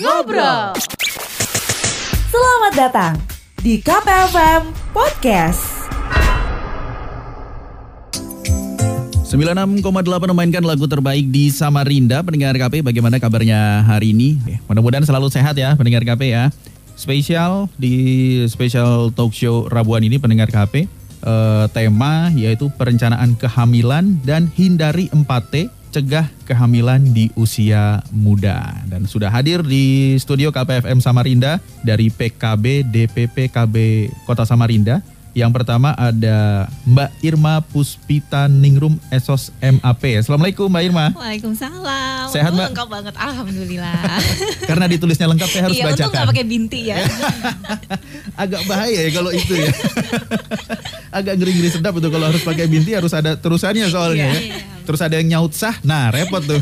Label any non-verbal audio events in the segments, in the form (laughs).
Ngobrol. Selamat datang di KPFM Podcast. 96,8 memainkan lagu terbaik di Samarinda. Pendengar KP, bagaimana kabarnya hari ini? Mudah-mudahan selalu sehat ya pendengar KP ya. Spesial di spesial talk show Rabuan ini pendengar KP. eh, tema yaitu perencanaan kehamilan dan hindari 4T cegah kehamilan di usia muda. Dan sudah hadir di studio KPFM Samarinda dari PKB DPP KB Kota Samarinda. Yang pertama ada Mbak Irma Puspita Ningrum Esos MAP. Assalamualaikum Mbak Irma. Waalaikumsalam. Sehat, Oh, Mbak? Lengkap banget, alhamdulillah. (laughs) Karena ditulisnya lengkap saya harus iya, bacakan. nggak pakai binti ya. (laughs) Agak bahaya ya kalau itu ya. (laughs) Agak ngeri-ngeri sedap itu kalau harus pakai binti harus ada terusannya soalnya ya. Terus ada yang nyaut sah. Nah, repot tuh.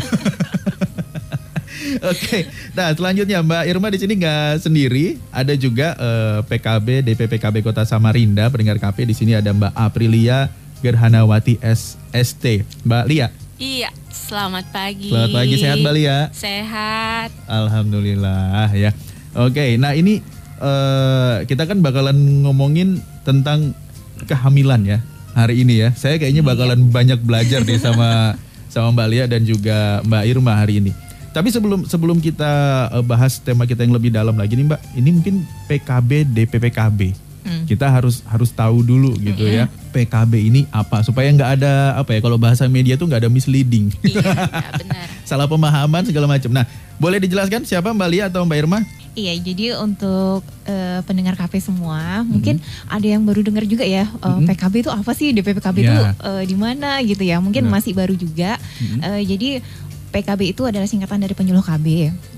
(laughs) Oke, nah selanjutnya Mbak Irma di sini nggak sendiri, ada juga eh, PKB DPP PKB Kota Samarinda, pendengar KP di sini ada Mbak Aprilia Gerhanawati SST. Mbak Lia, Iya, selamat pagi. selamat pagi, sehat Mbak Lia? Sehat. Alhamdulillah ya. Oke, nah ini eh, kita kan bakalan ngomongin tentang kehamilan ya hari ini ya. Saya kayaknya bakalan banyak belajar deh sama (laughs) sama Mbak Lia dan juga Mbak Irma hari ini. Tapi sebelum sebelum kita eh, bahas tema kita yang lebih dalam lagi nih Mbak, ini mungkin PKB DPPKB. Kita harus harus tahu dulu gitu ya. PKB ini apa supaya nggak ada apa ya kalau bahasa media tuh nggak ada misleading. Iya, ya, benar. (laughs) Salah pemahaman segala macam. Nah, boleh dijelaskan siapa Mbak Lia atau Mbak Irma? iya, jadi untuk eh, pendengar KP semua, Mm-hmm. mungkin ada yang baru dengar juga ya, eh, PKB itu apa sih, DPPKB itu Ya. eh, di mana gitu ya. Mungkin Benar. masih baru juga. Mhm. Eh, jadi PKB itu adalah singkatan dari penyuluh KB,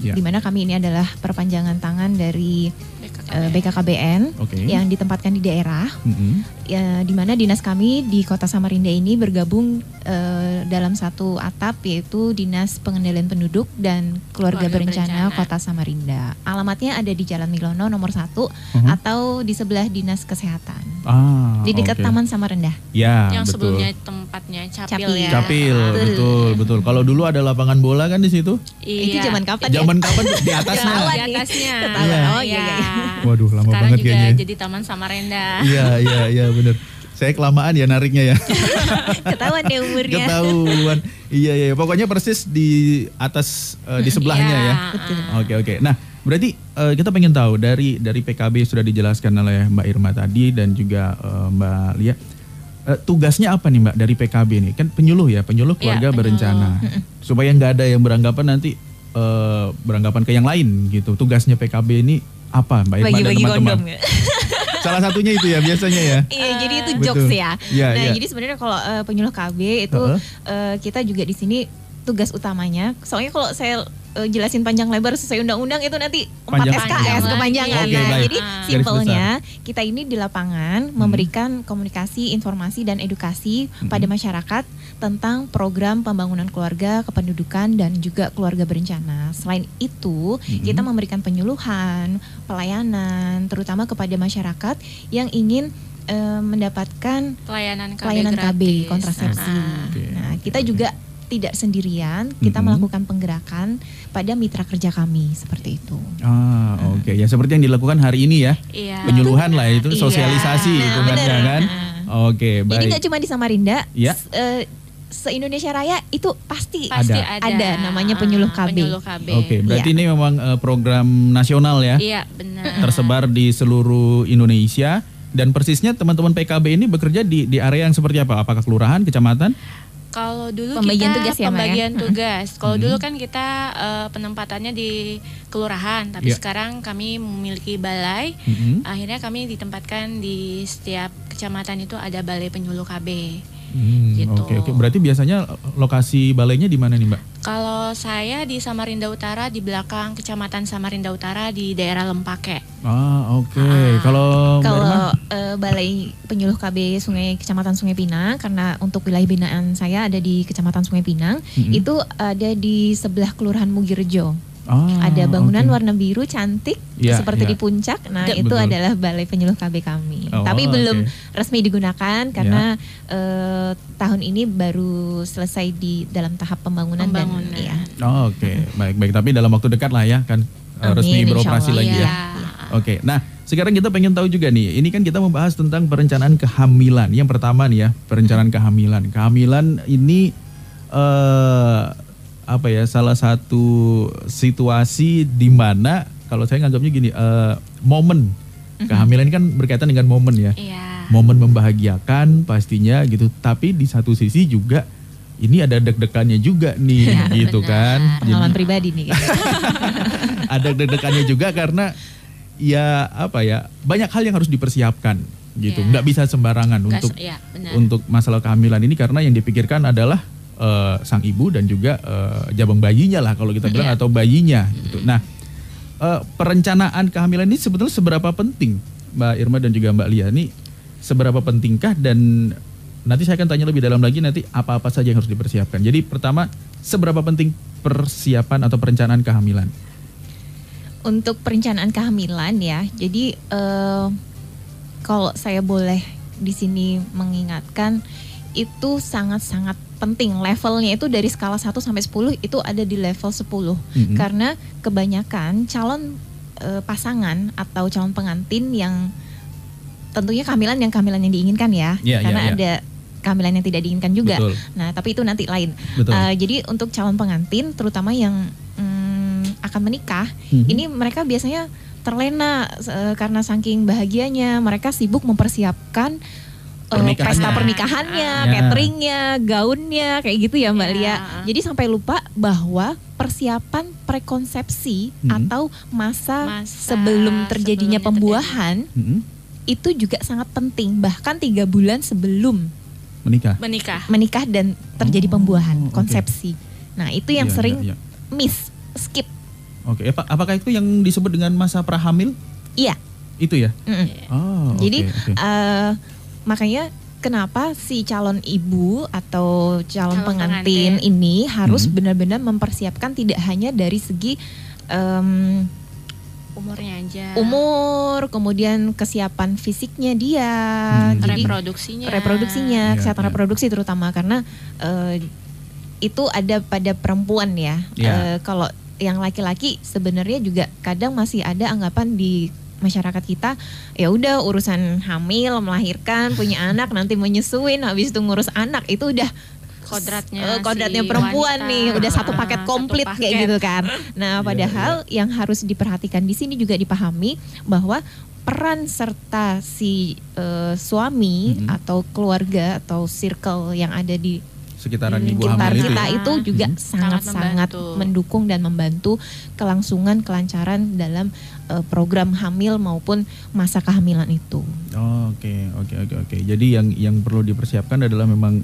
Ya. di mana kami ini adalah perpanjangan tangan dari BKKBN. eh, BKKBN Oke. yang ditempatkan di daerah. Mm-mm. Ya, di mana dinas kami di Kota Samarinda ini bergabung eh, dalam satu atap yaitu Dinas Pengendalian Penduduk dan Keluarga, Keluarga Berencana, Berencana. Kota Samarinda. Alamatnya ada di Jalan Milono nomor 1 Mhm. atau di sebelah Dinas Kesehatan Ah, di dekat oke. Taman Samarinda. Ya, yang betul. sebelumnya tempatnya Capil, Capil. ya. Capil, Betul. betul, betul. Kalau dulu ada lapangan bola kan di situ? Iya. Itu zaman kapan ya? Zaman kapan tuh? di atasnya? (laughs) Di atasnya. Ketahuan. Oh, iya, iya, iya. Waduh, lama Sekarang banget juga kayaknya. jadi Taman Samarenda. Iya, iya, iya bener. Saya kelamaan ya nariknya ya. (laughs) Ketahuan deh umurnya. Ketahuan. Iya, iya. Pokoknya persis di atas, eh, di sebelahnya Iya. ya. Betul. Oke, oke. Nah, berarti eh, kita pengen tahu dari dari PKB sudah dijelaskan oleh Mbak Irma tadi dan juga eh, Mbak Lia. Tugasnya apa nih Mbak dari PKB nih? Kan penyuluh ya, penyuluh Iya, keluarga penyuluh. berencana. Supaya nggak ada yang beranggapan nanti eh, beranggapan ke yang lain gitu. Tugasnya PKB ini apa Mbak Irma dan Bagi-bagi teman-teman? ya. (laughs) Salah satunya itu ya biasanya ya. Iya, jadi itu Betul. jokes ya. Iya, nah, iya. jadi sebenarnya kalau eh, penyuluh KB itu Heeh. eh, kita juga di sini tugas utamanya. Soalnya kalau saya eh, jelasin panjang lebar sesuai undang-undang itu nanti 4 Panjang. SKS Panjang kepanjangan. lagi. Nah, baik. jadi Ah. Simpelnya kita ini di lapangan Hmm. memberikan komunikasi, informasi dan edukasi Hmm. pada masyarakat tentang program pembangunan keluarga, kependudukan dan juga keluarga berencana. Selain itu, Hmm. kita memberikan penyuluhan, pelayanan terutama kepada masyarakat yang ingin eh, mendapatkan Pelayanan KB pelayanan KB gratis. kontrasepsi. Ah. Oke, Nah, kita juga tidak sendirian, kita Mhm. melakukan penggerakan pada mitra kerja kami seperti itu. Ah, oke ya seperti yang dilakukan hari ini ya. Iya. Penyuluhan lah itu Iya. sosialisasi Nah, hitungannya bener. kan. Oke, Jadi baik. nggak cuma di Samarinda, Iya. s- eh, se-Indonesia Raya itu pasti Pasti Ada. ada. Namanya penyuluh KB. Penyuluh KB. Oke, berarti Iya. ini memang eh, program nasional ya, Iya, benar. tersebar di seluruh Indonesia dan persisnya teman-teman PKB ini bekerja di di area yang seperti apa? Apakah kelurahan, kecamatan? Kalau dulu Pembagian kita tugas ya, ya? pembagian tugas. Kalau Hmm. dulu kan kita eh, penempatannya di kelurahan, tapi Iya. sekarang kami memiliki balai. Mhm. Akhirnya kami ditempatkan di setiap kecamatan itu ada balai penyuluh KB. Hmm, Gitu. Oke, oke. Berarti biasanya lokasi balainya di mana nih, Mbak? Kalau saya di Samarinda Utara di belakang Kecamatan Samarinda Utara di daerah Lempake. Ah, oke. Ah. Kalau Mbak Irma? Kalau eh, Balai Penyuluh KB Sungai Kecamatan Sungai Pinang karena untuk wilayah binaan saya ada di Kecamatan Sungai Pinang, Mhm. itu ada di sebelah Kelurahan Mugirejo. Ah, ada bangunan oke. warna biru cantik Iya, seperti iya. di puncak. Nah, Betul. itu adalah Balai Penyuluh KB kami. Oh, Tapi belum oke. resmi digunakan karena eh, tahun ini baru selesai di dalam tahap pembangunan, Pembangunan. dan iya. Oh, oke, baik baik. Tapi dalam waktu dekat lah ya kan uh, resmi Amin, beroperasi insya Allah, lagi ya. Iya. Oke, nah sekarang kita pengen tahu juga nih, ini kan kita membahas tentang perencanaan kehamilan. Yang pertama nih ya, perencanaan kehamilan. Kehamilan ini eh apa ya, salah satu situasi di mana kalau saya nganggapnya gini, eh momen kehamilan ini kan berkaitan dengan momen ya, Iya. momen membahagiakan pastinya gitu. Tapi di satu sisi juga ini ada deg-degannya juga nih, Ya, gitu benar. kan. Pengalaman Jadi- pribadi nih. kayaknya. (laughs) ada deg-degannya juga karena ya apa ya banyak hal yang harus dipersiapkan gitu Iya. nggak bisa sembarangan Nggak untuk benar. untuk masalah kehamilan ini karena yang dipikirkan adalah eh, sang ibu dan juga eh, jabang bayinya lah kalau kita bilang Iya. atau bayinya gitu. Nah eh, perencanaan kehamilan ini sebetulnya seberapa penting Mbak Irma dan juga Mbak Lia? Ini seberapa pentingkah? Dan nanti saya akan tanya lebih dalam lagi nanti apa-apa saja yang harus dipersiapkan. Jadi pertama seberapa penting persiapan atau perencanaan kehamilan? Untuk perencanaan kehamilan ya, jadi eh, kalau saya boleh di sini mengingatkan itu sangat-sangat penting levelnya itu dari skala 1 sampai 10 itu ada di level 10 Mhm. karena kebanyakan calon eh, pasangan atau calon pengantin yang tentunya kehamilan yang kehamilan yang diinginkan ya Iya, iya, karena iya. ada kehamilan yang tidak diinginkan juga Betul. nah tapi itu nanti lain Betul. Eh, jadi untuk calon pengantin terutama yang mm, akan menikah Mhm. ini mereka biasanya terlena eh, karena saking bahagianya mereka sibuk mempersiapkan Pernikahannya. pesta pernikahannya, Ya. cateringnya, gaunnya, kayak gitu ya Mbak Ya. Lia. Jadi sampai lupa bahwa persiapan prekonsepsi Mhm. atau masa, Masa sebelum terjadinya pembuahan Mhm. itu juga sangat penting. Bahkan tiga bulan sebelum menikah. menikah. menikah dan terjadi Oh, pembuahan, konsepsi. Nah itu yang Iya, sering iya, iya. miss, skip. Oke, apa- apakah itu yang disebut dengan masa prahamil? Iya. Itu ya? mm-mm. Oh, oke, Jadi oke. eh, makanya kenapa si calon ibu atau calon, Calon pengantin, pengantin. ini harus Mhm. benar-benar mempersiapkan tidak hanya dari segi em, Umurnya aja. umur, kemudian kesiapan fisiknya dia, Hmm. jadi reproduksinya. reproduksinya, Iya, kesehatan iya. reproduksi terutama karena eh, itu ada pada perempuan ya. Iya. Eh, kalau yang laki-laki sebenarnya juga kadang masih ada anggapan di masyarakat kita ya udah urusan hamil, melahirkan, punya (laughs) anak, nanti menyusuin, habis itu ngurus anak itu udah kodratnya eh, kodratnya si perempuan wanita. nih udah satu Ah, paket satu komplit kayak paket. gitu kan. Nah, Iya, padahal yang harus diperhatikan di sini juga dipahami bahwa peran serta si eh, suami Mhm. atau keluarga atau circle yang ada di Sekitaran ibu sekitar hamil itu kita ya? itu juga sangat-sangat membantu. mendukung dan membantu kelangsungan kelancaran dalam eh, program hamil maupun masa kehamilan itu. Oh, Oke, oke, oke, oke. Jadi yang yang perlu dipersiapkan adalah memang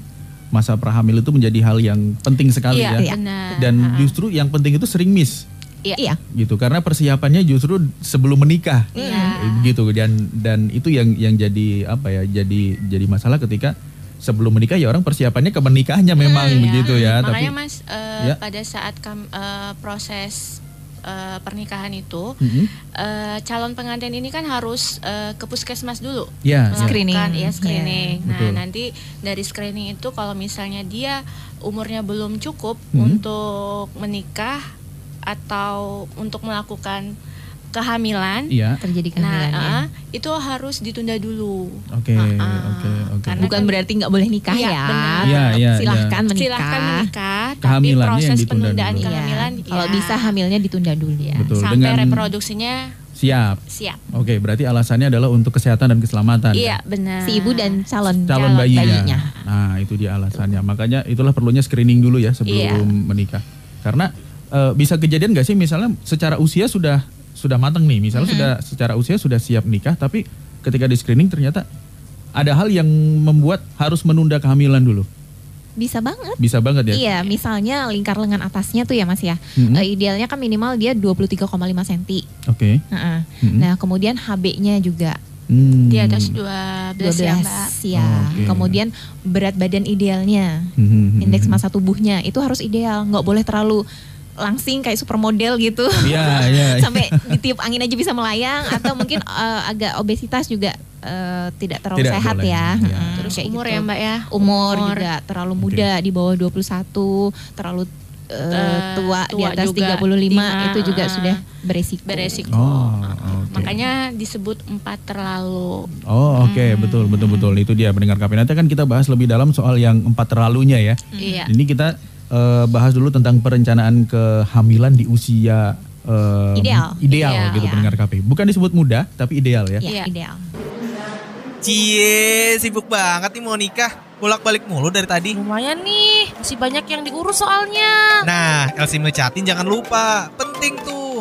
masa prahamil itu menjadi hal yang penting sekali Iya, ya. benar. Dan justru yang penting itu sering miss Iya. gitu karena persiapannya justru sebelum menikah. Iya. Eh, gitu dan dan itu yang yang jadi apa ya jadi jadi masalah ketika sebelum menikah ya orang persiapannya ke menikahnya memang Iya. begitu ya Makanya tapi Mas eh, Ya. pada saat kam- eh, proses eh, pernikahan itu Mhm. eh, calon pengantin ini kan harus eh, ke puskesmas dulu. ya, ya. melakukan Screening. ya screening. Iya. Nah, Betul. nanti dari screening itu kalau misalnya dia umurnya belum cukup Hmm. untuk menikah atau untuk melakukan kehamilan, Iya. Terjadi nah kehamilan ya. eh, itu harus ditunda dulu. Oke, Ah, oke, oke. karena Bukan kan- berarti nggak boleh nikah Iya, ya. benar. Iya, iya, Silahkan menikah. Silahkan menikah, tapi proses ditunda penundaan dulu. Iya. kehamilan Kalau ya, bisa hamilnya ditunda dulu ya. Betul, sampai dengan- reproduksinya Siap. siap. Oke, berarti alasannya adalah untuk kesehatan dan keselamatan. Iya, kan? benar. Si ibu dan calon calon bayinya. bayinya. Nah, itu dia alasannya. Makanya itulah perlunya screening dulu ya sebelum Iya. menikah. Karena eh, bisa kejadian nggak sih misalnya secara usia sudah sudah matang nih, misalnya sudah secara usia sudah siap nikah, tapi ketika di screening ternyata ada hal yang membuat harus menunda kehamilan dulu. Bisa banget. Bisa banget ya. Iya, misalnya lingkar lengan atasnya tuh ya Mas ya. Mhm. Eh, idealnya kan minimal dia 23,5 cm. Oke. Heeh. Mhm. Nah, kemudian HB-nya juga Hmm. di atas 12, 12 ya, Mbak. ya. Oh, oke. Kemudian berat badan idealnya, Mhm. indeks massa tubuhnya itu harus ideal, nggak boleh terlalu langsing kayak supermodel gitu. Iya, (laughs) iya. iya. Sampai ditiup angin aja bisa melayang atau mungkin eh, agak obesitas juga eh, tidak terlalu Tidak sehat boleh. ya. Iya. Mm, Terus kayak umur gitu. ya, Mbak ya. Umur, juga terlalu muda di bawah 21, terlalu eh, tua, di tua atas juga, 35 lima, itu juga eh, sudah beresiko. beresiko. Oh, Uh, oke. Makanya disebut empat terlalu. Oh oke betul betul betul itu dia pendengar KP nanti kan kita bahas lebih dalam soal yang empat terlalunya ya. Iya. Ini kita eh, bahas dulu tentang perencanaan kehamilan di usia eh, Ideal. ideal Ideal, gitu ya. pendengar KP. Bukan disebut muda tapi ideal ya. Ya, Iya. ideal. Cie, sibuk banget nih mau nikah. Bolak-balik mulu dari tadi. Lumayan nih, masih banyak yang diurus soalnya. Nah, LC Milcatin jangan lupa. Penting tuh.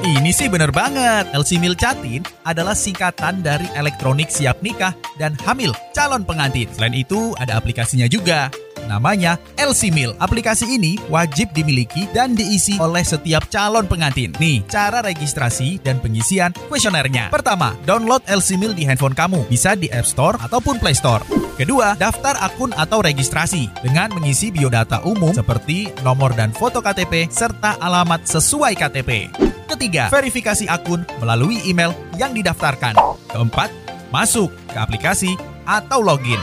Ini sih bener banget. LC Milcatin adalah singkatan dari elektronik siap nikah dan hamil calon pengantin. Selain itu, ada aplikasinya juga. Namanya LC Mil. Aplikasi ini wajib dimiliki dan diisi oleh setiap calon pengantin. Nih, cara registrasi dan pengisian kuesionernya. Pertama, download LC Mil di handphone kamu. Bisa di App Store ataupun Play Store. Kedua, daftar akun atau registrasi dengan mengisi biodata umum seperti nomor dan foto KTP serta alamat sesuai KTP. Ketiga, verifikasi akun melalui email yang didaftarkan. Keempat, masuk ke aplikasi atau login.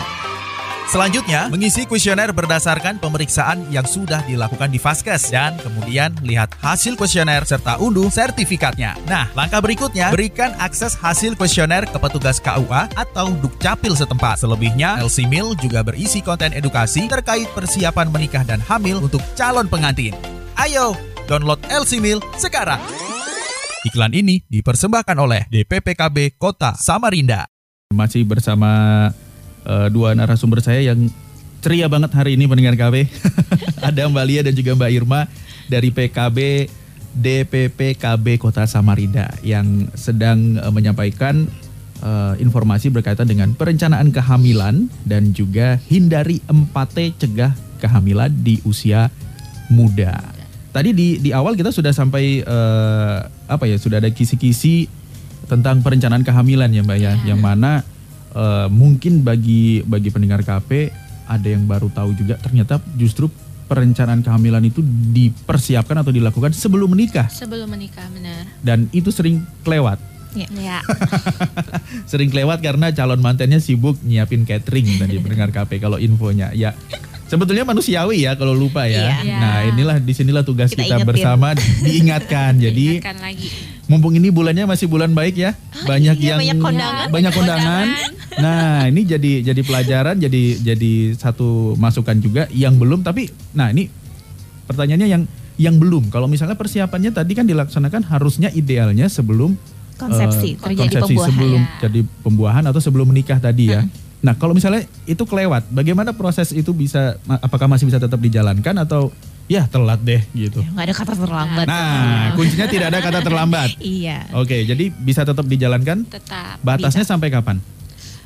Selanjutnya, mengisi kuesioner berdasarkan pemeriksaan yang sudah dilakukan di Vaskes dan kemudian lihat hasil kuesioner serta unduh sertifikatnya. Nah, langkah berikutnya, berikan akses hasil kuesioner ke petugas KUA atau Dukcapil setempat. Selebihnya, LC Mil juga berisi konten edukasi terkait persiapan menikah dan hamil untuk calon pengantin. Ayo, download LC Mil sekarang. Iklan ini dipersembahkan oleh DPPKB Kota Samarinda. Masih bersama eh, dua narasumber saya yang ceria banget hari ini pendengar KB. (laughs) Ada Mbak Lia dan juga Mbak Irma dari PKB DPPKB Kota Samarinda yang sedang eh, menyampaikan eh, informasi berkaitan dengan perencanaan kehamilan dan juga hindari 4T cegah kehamilan di usia muda. Tadi di di awal kita sudah sampai eh, apa ya sudah ada kisi-kisi tentang perencanaan kehamilan ya Mbak ya, yang mana eh, mungkin bagi bagi pendengar KP ada yang baru tahu juga ternyata justru perencanaan kehamilan itu dipersiapkan atau dilakukan sebelum menikah Sebelum menikah, benar. dan itu sering kelewat. Ya. (laughs) Sering kelewat karena calon mantannya sibuk nyiapin catering tadi pendengar KP kalau infonya. Ya sebetulnya manusiawi ya kalau lupa ya. Iya. Nah inilah di sinilah tugas Kita kita, ingetin. bersama diingatkan. (laughs) Jadi Ingatkan lagi. Mumpung ini bulannya masih bulan baik ya, banyak iya, yang banyak kondangan. banyak kondangan. Nah ini jadi jadi pelajaran, jadi jadi satu masukan juga yang belum. Tapi nah ini pertanyaannya yang yang belum. Kalau misalnya persiapannya tadi kan dilaksanakan harusnya idealnya sebelum Konsepsi, eh, terjadi konsepsi pembuahan. sebelum Ya. jadi pembuahan atau sebelum menikah tadi ya. Nah kalau misalnya itu kelewat, bagaimana proses itu bisa? Apakah masih bisa tetap dijalankan atau ya telat deh gitu? Ya, nggak ada kata terlambat. Nah kuncinya tidak ada kata terlambat. (laughs) Iya. Oke, jadi bisa tetap dijalankan. Tetap. Batasnya sampai kapan?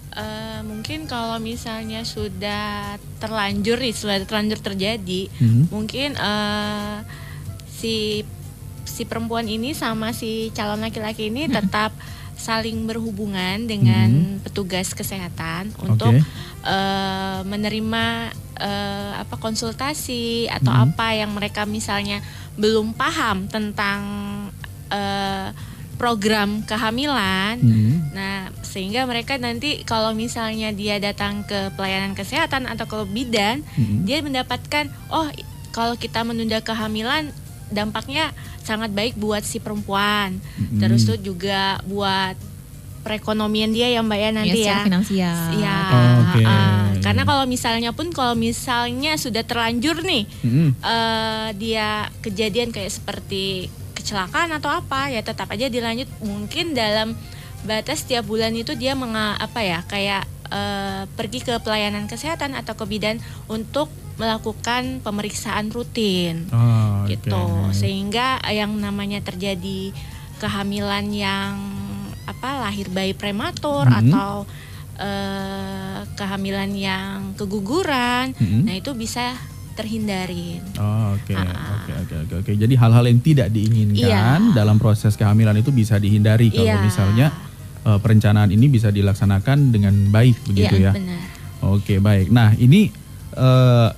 Eh, mungkin kalau misalnya sudah terlanjur nih, sudah terlanjur terjadi, Mhm. mungkin eh, si si perempuan ini sama si calon laki-laki ini tetap saling berhubungan dengan petugas kesehatan untuk Oke. eh, menerima eh, apa konsultasi atau Mhm. apa yang mereka misalnya belum paham tentang eh, program kehamilan. Mhm. Nah, sehingga mereka nanti kalau misalnya dia datang ke pelayanan kesehatan atau ke bidan, Mhm. dia mendapatkan oh kalau kita menunda kehamilan dampaknya sangat baik buat si perempuan. Mhm. Terus tuh juga buat perekonomian dia ya Mbak ya nanti Iya, ya. finansial. Iya. Oke. ah. karena kalau misalnya pun kalau misalnya sudah terlanjur nih Mhm. eh, dia kejadian kayak seperti kecelakaan atau apa ya tetap aja dilanjut mungkin dalam batas setiap bulan itu dia menga, apa ya kayak eh, pergi ke pelayanan kesehatan atau ke bidan untuk melakukan pemeriksaan rutin Oh, gitu sehingga yang namanya terjadi kehamilan yang apa lahir bayi prematur Mhm. atau eh, kehamilan yang keguguran Mhm. nah itu bisa terhindarin Oh, oke, Ah. oke, oke, oke, oke. Jadi hal-hal yang tidak diinginkan Iya. dalam proses kehamilan itu bisa dihindari kalau Iya. misalnya eh, perencanaan ini bisa dilaksanakan dengan baik begitu ya. Iya, benar Oke, baik. Nah, ini eh,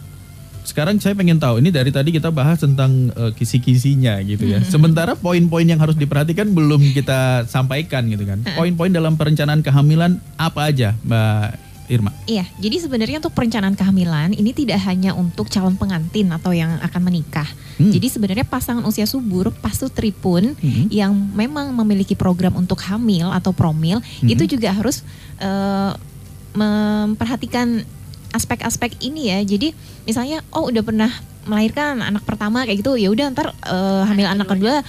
sekarang saya pengen tahu ini dari tadi kita bahas tentang eh, kisi-kisinya gitu ya. Sementara poin-poin yang harus diperhatikan belum kita sampaikan gitu kan. Poin-poin dalam perencanaan kehamilan apa aja, Mbak Irma? Iya, jadi sebenarnya untuk perencanaan kehamilan ini tidak hanya untuk calon pengantin atau yang akan menikah. Hmm. Jadi sebenarnya pasangan usia subur, pasutri pun Hmm. yang memang memiliki program untuk hamil atau promil Hmm. itu juga harus eh, memperhatikan aspek-aspek ini ya. Jadi misalnya oh udah pernah melahirkan anak pertama kayak gitu, ya udah ntar eh, hamil anak kedua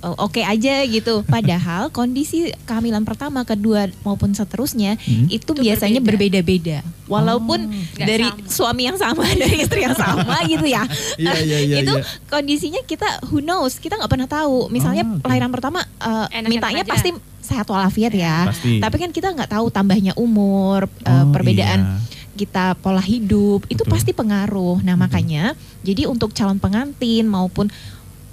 oke aja gitu. Padahal (laughs) kondisi kehamilan pertama, kedua maupun seterusnya Hmm. itu, Itu biasanya berbeda. berbeda-beda. Walaupun Nggak dari sama. suami yang sama, (laughs) dari istri yang sama (laughs) gitu ya. Iya, iya, iya, itu iya. kondisinya kita who knows, kita nggak pernah tahu. Misalnya Oh, oke. lahiran pertama eh, Enak-enak mintanya aja. pasti sehat walafiat ya. Pasti. Tapi kan kita nggak tahu tambahnya umur, eh, Oh, perbedaan iya. kita pola hidup itu Betul. pasti pengaruh. Nah makanya jadi untuk calon pengantin maupun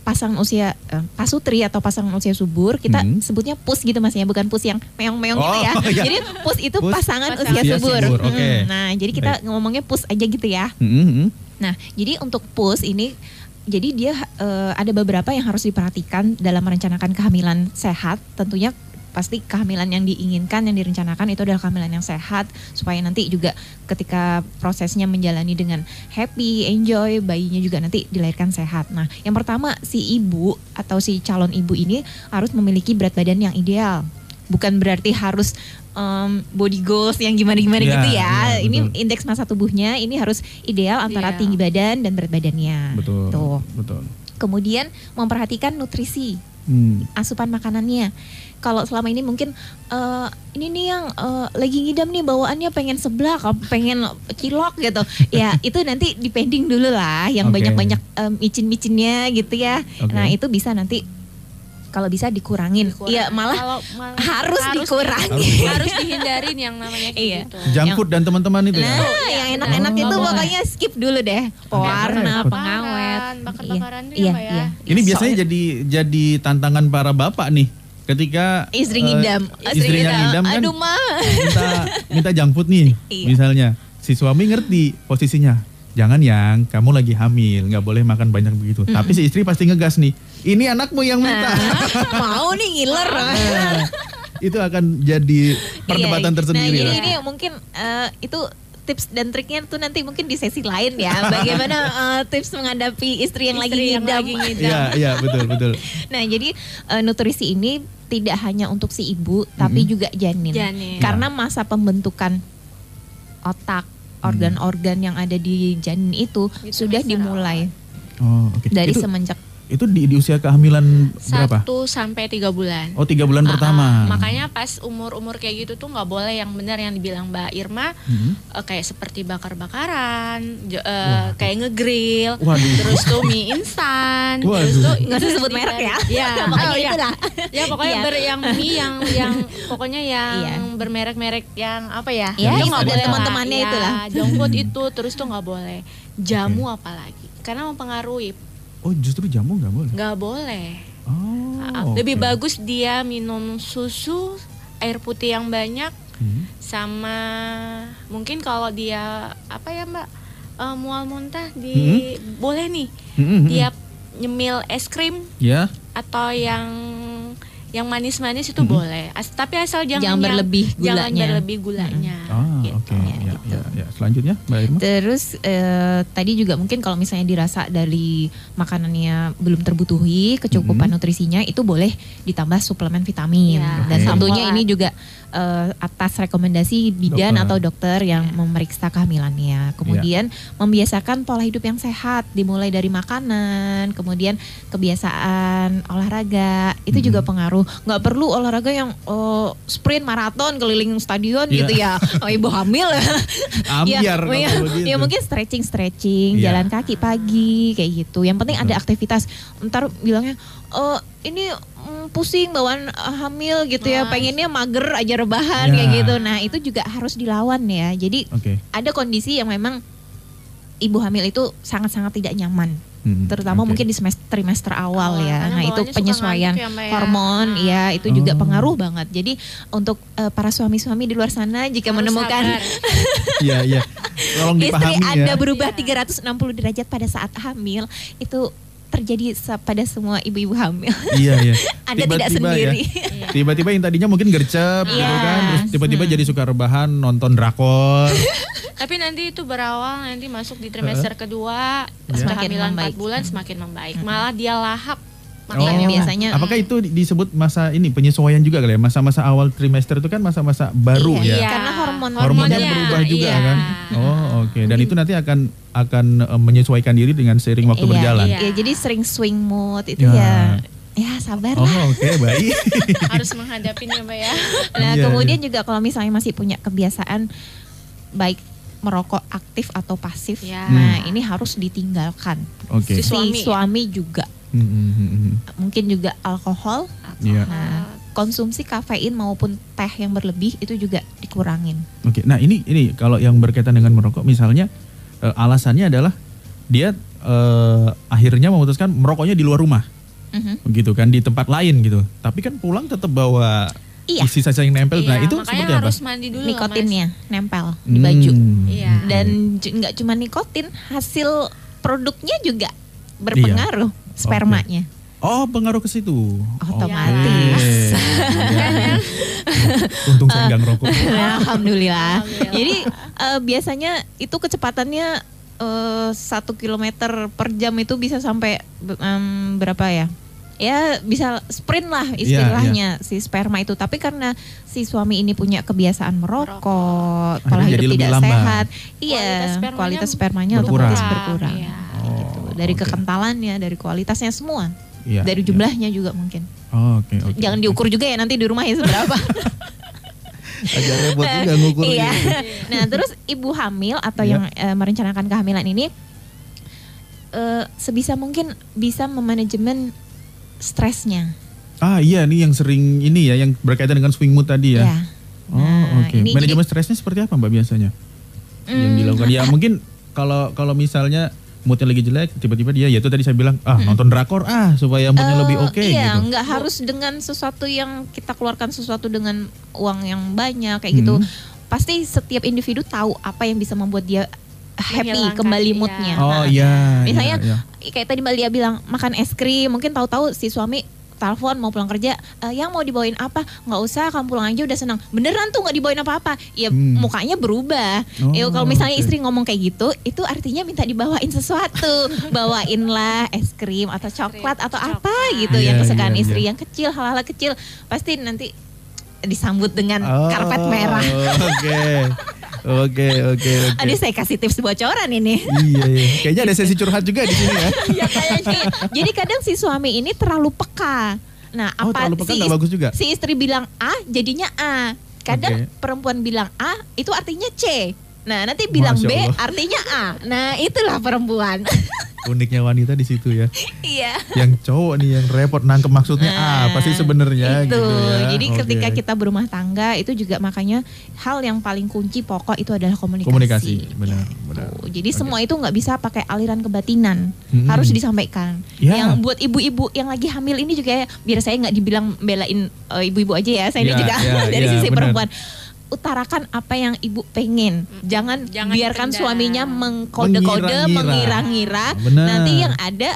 pasangan usia eh, pasutri atau pasangan usia subur kita Hmm. sebutnya pus gitu mas ya bukan pus yang meong-meong gitu ya. Oh, iya. Jadi pus itu Pus pasangan, pasangan usia usia subur. subur, Hmm, oke. Nah jadi kita ngomongnya pus aja gitu ya. Hmm, hmm. Nah, jadi untuk pus ini jadi dia eh, ada beberapa yang harus diperhatikan dalam merencanakan kehamilan sehat. Tentunya pasti kehamilan yang diinginkan yang direncanakan itu adalah kehamilan yang sehat supaya nanti juga ketika prosesnya menjalani dengan happy, enjoy, bayinya juga nanti dilahirkan sehat. Nah, yang pertama si ibu atau si calon ibu ini harus memiliki berat badan yang ideal. Bukan berarti harus em, body goals yang gimana-gimana Iya, gitu ya. iya, ini betul. indeks massa tubuhnya ini harus ideal antara Ideal. tinggi badan dan berat badannya. Betul. Tuh. Betul. Kemudian memperhatikan nutrisi, Hmm. asupan makanannya. Kalau selama ini mungkin eh, ini nih yang eh, lagi ngidam nih bawaannya pengen seblak, pengen cilok gitu. (laughs) ya itu nanti dipending dulu lah, yang Oke. banyak-banyak em, micin-micinnya gitu ya. Oke. Nah itu bisa nanti kalau bisa dikurangin. Dikurang. Iya malah Kalau malah harus dikurangin. Harus harus dihindarin yang namanya Iya. gitu. Food dan teman-teman itu ya. Nah, yang enak-enak Oh. itu pokoknya skip dulu deh. Pewarna, Bakar. pengawet. Bakar-bakaran ya, Iya, Mbak ya. iya. Ini Iya. biasanya jadi jadi tantangan para bapak nih ketika Istri eh, ngidam. istrinya ngidam kan Aduh mah. minta minta food nih (laughs) Iya. misalnya si suami ngerti posisinya jangan yang kamu lagi hamil nggak boleh makan banyak begitu tapi si istri pasti ngegas nih ini anakmu yang minta Nah, (laughs) mau nih ngiler. Nah, itu akan jadi perdebatan Iya. tersendiri Nah, lah. ini mungkin eh, itu tips dan triknya tuh nanti mungkin di sesi lain ya. (laughs) Bagaimana eh, tips menghadapi istri yang lagi Istri yang ngidam. lagi ngidam. Iya iya betul betul (laughs) Nah, jadi eh, nutrisi ini tidak hanya untuk si ibu tapi Mhm. juga janin. Janin. Karena masa pembentukan otak, organ-organ yang ada di janin itu, Itu sudah dimulai oh oke dari itu, semenjak itu di, di usia kehamilan berapa Satu sampai tiga bulan. oh tiga bulan Ah, pertama ah. makanya pas umur-umur kayak gitu tuh nggak boleh yang benar yang dibilang Mbak Irma Hmm. eh, kayak seperti bakar-bakaran, j- eh, Wah. kayak ngegrill, Waduh. terus tuh mie instan, Waduh. terus tuh Nggak usah itu sebut merek ya. dihindari. (laughs) Iya, (laughs) Pokoknya oh, iya. itulah. Ya pokoknya Iya. ber, yang mie yang yang (laughs) pokoknya yang Iya. bermerek-merek yang apa ya? Iya, itu itu nggak boleh lah. teman-temannya Iya, itulah. Junk food itu terus tuh nggak boleh. Jamu apalagi? Karena mempengaruhi. Oh justru jamu nggak boleh Nggak boleh. oh Ah. Lebih bagus dia minum susu, air putih yang banyak, Hmm. sama mungkin kalau dia apa ya mbak eh, mual muntah di boleh nih Hmm, hmm, hmm. dia nyemil es krim ya atau yang yang manis-manis itu Mhm. boleh. As- tapi asal jangan Jangan yang- berlebih Jangan gulanya. berlebih gulanya. ah gitu. oke ya, ya, gitu. ya, ya. selanjutnya mbak Irma Terus eh, tadi juga mungkin kalau misalnya dirasa dari makanannya belum terbutuhi kecukupan Mhm. nutrisinya itu boleh ditambah suplemen vitamin Ya, dan Oke. tentunya ini juga eh, atas rekomendasi bidan Dokter. atau dokter yang Ya. memeriksa kehamilannya. Kemudian membiasakan pola hidup yang sehat dimulai dari makanan, kemudian kebiasaan olahraga itu Mhm. juga pengaruh. Nggak perlu olahraga yang eh, sprint maraton keliling stadion Iya. gitu ya. Oh, ibu hamil (laughs) ambiar ya, ya, begitu. ya mungkin stretching stretching Iya. jalan kaki pagi kayak gitu yang penting ada aktivitas ntar bilangnya oh ini mm, pusing bawaan uh, hamil gitu ya Mas. pengennya mager aja rebahan Ya. kayak gitu nah itu juga harus dilawan ya jadi oke ada kondisi yang memang ibu hamil itu sangat-sangat tidak nyaman Hmm, terutama oke. mungkin di semester trimester awal Awal, ya nah itu penyesuaian ya, ya. hormon Nah. ya itu juga Oh. pengaruh banget jadi untuk uh, para suami-suami di luar sana jika Harus menemukan. (laughs) Iya iya. Tolong istri dipahami Anda ya. berubah Iya. 360 derajat pada saat hamil itu terjadi pada semua ibu-ibu hamil. Iya iya. (laughs) Anda tidak Tiba-tiba ya, sendiri. Tiba-tiba yang tadinya mungkin gercep gitu Iya. kan, terus tiba-tiba jadi suka rebahan nonton drakor. (laughs) Tapi nanti itu berawal nanti masuk di trimester kedua, Semakin kehamilan membaik. 4 bulan semakin membaik. Malah dia lahap. Iya, Makanya biasanya- Apakah itu di- disebut masa ini penyesuaian juga kali ya? Masa-masa awal trimester itu kan masa-masa baru Iya, ya. Karena hormon Hormonnya Hormonnya, berubah juga iya. kan. Oh, oke. Dan itu nanti akan akan eh, menyesuaikan diri dengan seiring waktu Iya, berjalan. iya. Iya, jadi sering swing mood itu Ya. ya. Ya sabar Oh, lah. oke, baik. (laughs) harus menghadapinya Mbak ya. Nah, Iya, kemudian juga kalau misalnya masih punya kebiasaan baik merokok aktif atau pasif. Ya. Nah, ini harus ditinggalkan. Oke. Si Si suami. suami, juga Hmm, hmm, hmm, hmm. mungkin juga alkohol. Iya. Nah, konsumsi kafein maupun teh yang berlebih itu juga dikurangin. Oke. Nah, ini ini kalau yang berkaitan dengan merokok misalnya eh, alasannya adalah dia eh, akhirnya memutuskan merokoknya di luar rumah. Mhm. Begitu kan di tempat lain gitu. Tapi kan pulang tetap bawa Iya. sisa-sisa yang nempel. nah, Iya, itu makanya seperti apa? harus mandi dulu loh, Mas. Nikotinnya nempel di baju. Hmm. Iya. Dan nggak cuma nikotin, hasil produknya juga berpengaruh spermanya. Oh, pengaruh ke situ. Otomatis. Oke. (laughs) Iya. Untung saya nggak ngerokok. Alhamdulillah. Alhamdulillah. Jadi eh, biasanya itu kecepatannya eh, satu kilometer per jam itu bisa sampai em, berapa ya? Ya bisa sprint lah istilahnya si sperma itu. Tapi karena si suami ini punya kebiasaan merokok, pola hidup jadi lebih tidak lambat. sehat, Kualitas iya spermanya kualitas spermanya berkurang. otomatis berkurang. Iya. Gitu. Dari oke. kekentalannya, dari kualitasnya semua, Iya, dari iya. jumlahnya juga mungkin. Oh, Oke, oke. Jangan diukur juga ya nanti di rumah ya seberapa. Agak repot juga ngukurnya. Iya. Nah, terus ibu hamil atau Iya. yang eh, merencanakan kehamilan ini eh, sebisa mungkin bisa memanajemen stresnya. Ah iya nih yang sering ini ya yang berkaitan dengan swing mood tadi ya. Ya. Oh Nah, oke. ini Manajemen jadi- stresnya seperti apa mbak biasanya? yang Hmm, dilakukan ya (laughs) mungkin kalau kalau misalnya moodnya lagi jelek tiba-tiba dia ya itu tadi saya bilang ah nonton drakor ah supaya moodnya eh, lebih oke iya, gitu. nggak harus dengan sesuatu yang kita keluarkan sesuatu dengan uang yang banyak kayak gitu. Hmm. Pasti setiap individu tahu apa yang bisa membuat dia happy kembali iya. moodnya. Oh Nah, iya. Misalnya iya, kayak tadi Mbak Lia bilang makan es krim, mungkin tahu-tahu si suami telepon mau pulang kerja, "Eh, yang mau dibawain apa? Nggak usah, kamu pulang aja udah senang. Beneran tuh nggak dibawain apa-apa. Ya Hmm. mukanya berubah. Oh, ya kalau misalnya oke. istri ngomong kayak gitu, itu artinya minta dibawain sesuatu. (laughs) Bawainlah es krim atau coklat atau apa Coklat. gitu Iya, yang kesukaan iya, istri iya. yang kecil, hal-hal kecil pasti nanti disambut dengan Oh, karpet merah. Oke. (laughs) Oke, oke, oke. Aduh saya kasih tips bocoran ini. Iya, iya. Kayaknya ada sesi curhat juga di sini ya. (laughs) Iya kayaknya. Jadi kadang si suami ini terlalu peka. Nah, Oh, apa terlalu peka si, bagus juga? si istri bilang A, jadinya A. Kadang Oke. perempuan bilang A, itu artinya C. Nah, nanti bilang B, artinya A. Nah, itulah perempuan. (laughs) Uniknya wanita di situ ya. Iya. Yang cowok nih yang repot nangkep maksudnya Nah, apa sih sebenarnya itu. gitu ya. Jadi Oke. ketika kita berumah tangga itu juga makanya hal yang paling kunci pokok itu adalah komunikasi. komunikasi benar, benar. Tuh, Jadi Oke. semua itu nggak bisa pakai aliran kebatinan, Mm-mm. harus disampaikan. Ya. Yang buat ibu-ibu yang lagi hamil ini juga ya, biar saya nggak dibilang belain eh, ibu-ibu aja ya, saya ini Ya, juga ya, (laughs) dari ya, sisi benar. perempuan. Utarakan apa yang ibu pengen, jangan, Jangan biarkan dipendam. suaminya mengkode-kode, Mengira-ngira. Nanti yang ada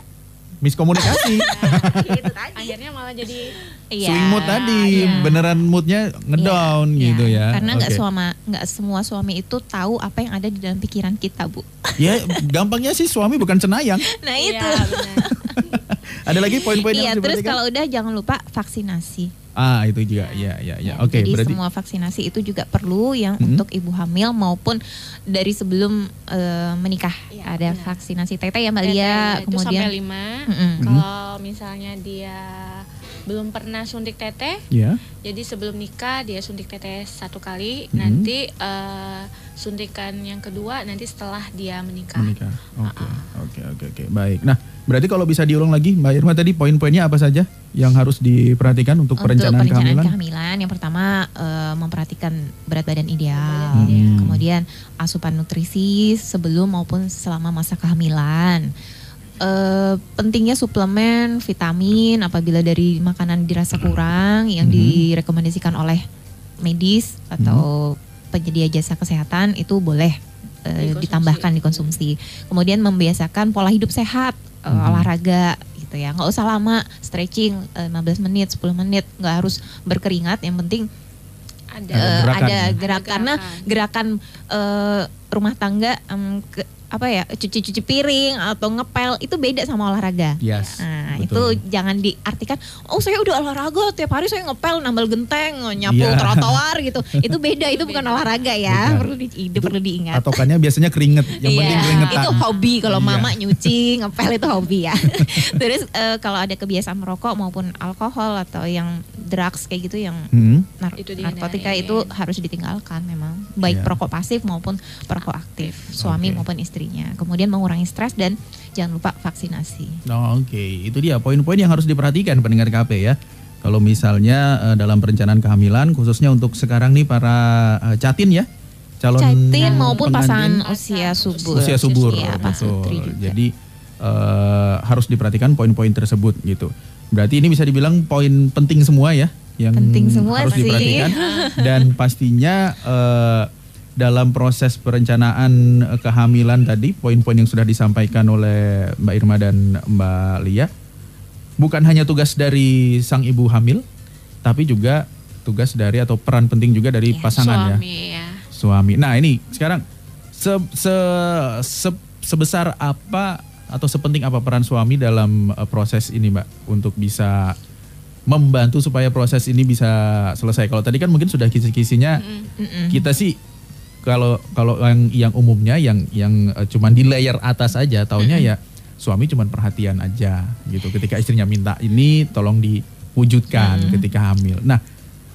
Miskomunikasi. (laughs) itu tadi. Akhirnya malah jadi Iya, Swing mood tadi, iya. beneran moodnya ngedown Iya, gitu ya. Karena nggak suama nggak semua suami itu tahu apa yang ada di dalam pikiran kita, Bu. Ya gampangnya sih suami bukan cenayang. (laughs) Nah, Iya, itu. benar. Ada lagi poin-poin yang Iya, terus kalau udah jangan lupa vaksinasi. Ah itu juga, ya ya ya. Oke, Jadi berarti semua vaksinasi itu juga perlu yang Mhm. untuk ibu hamil maupun dari sebelum eh, menikah. Iya, Ada benar. vaksinasi tete ya Mbak Lia, itu kemudian sampai lima. Mm-mm. Kalau misalnya dia belum pernah suntik teteh, ya. jadi sebelum nikah dia suntik teteh satu kali, Mhm. nanti eh, suntikan yang kedua nanti setelah dia menikah. Menikah. Oke, oke, oke, oke. Baik. Nah, berarti kalau bisa diulang lagi, Mbak Irma tadi poin-poinnya apa saja yang harus diperhatikan untuk, untuk perencanaan, kehamilan? kehamilan yang pertama eh, memperhatikan berat badan ideal, badan ideal. Hmm. kemudian asupan nutrisi sebelum maupun selama masa kehamilan. Eh, pentingnya suplemen, vitamin apabila dari makanan dirasa kurang yang Mhm. direkomendasikan oleh medis atau penyedia jasa kesehatan itu boleh eh, Dikonsumsi. ditambahkan dikonsumsi. Kemudian membiasakan pola hidup sehat, eh, Mhm. olahraga gitu ya. Nggak usah lama stretching eh, 15 menit, 10 menit, nggak harus berkeringat. Yang penting Ada. eh, gerakan ada gerak Ada karena gerakan. gerakan eh, rumah tangga em, ke- apa ya cuci-cuci piring atau ngepel itu beda sama olahraga. Yes. Nah, betul. itu jangan diartikan oh saya udah olahraga tiap hari saya ngepel nambal genteng, nyapu Iya. trotoar gitu. (laughs) Itu beda, itu bukan olahraga ya. Perlu di, itu perlu diingat. Patokannya biasanya keringet. Yang Iya, penting keringetan. itu hobi kalau Iya. mama nyuci, (laughs) ngepel itu hobi ya. (laughs) Terus eh, kalau ada kebiasaan merokok maupun alkohol atau yang drugs kayak gitu yang Hmm. nar- Itu narkotika itu harus ditinggalkan memang baik Iya. perokok pasif maupun perokok aktif suami Oke. maupun istrinya. Kemudian mengurangi stres dan jangan lupa vaksinasi. Oh, Oke, itu dia poin-poin yang harus diperhatikan pendengar KP ya. Kalau misalnya eh, dalam perencanaan kehamilan, khususnya untuk sekarang nih para eh, catin ya, calon Catin maupun pengantin pasangan usia subur. usia subur, pasutri betul. Jadi eh, harus diperhatikan poin-poin tersebut gitu. Berarti ini bisa dibilang poin penting semua ya, yang Penting semua harus sih. diperhatikan (laughs) dan pastinya eh, dalam proses perencanaan eh, kehamilan tadi poin-poin yang sudah disampaikan oleh Mbak Irma dan Mbak Lia bukan hanya tugas dari sang ibu hamil tapi juga tugas dari atau peran penting juga dari Iya, pasangan ya Suami ya. suami. Nah ini sekarang se, se- se- sebesar apa atau sepenting apa peran suami dalam eh, proses ini mbak untuk bisa membantu supaya proses ini bisa selesai. Kalau tadi kan mungkin sudah kisi-kisinya Mm-mm. kita sih kalau kalau yang yang umumnya yang yang eh, cuman di layer atas aja taunya ya suami cuman perhatian aja gitu ketika istrinya minta ini tolong diwujudkan ketika hamil. Nah,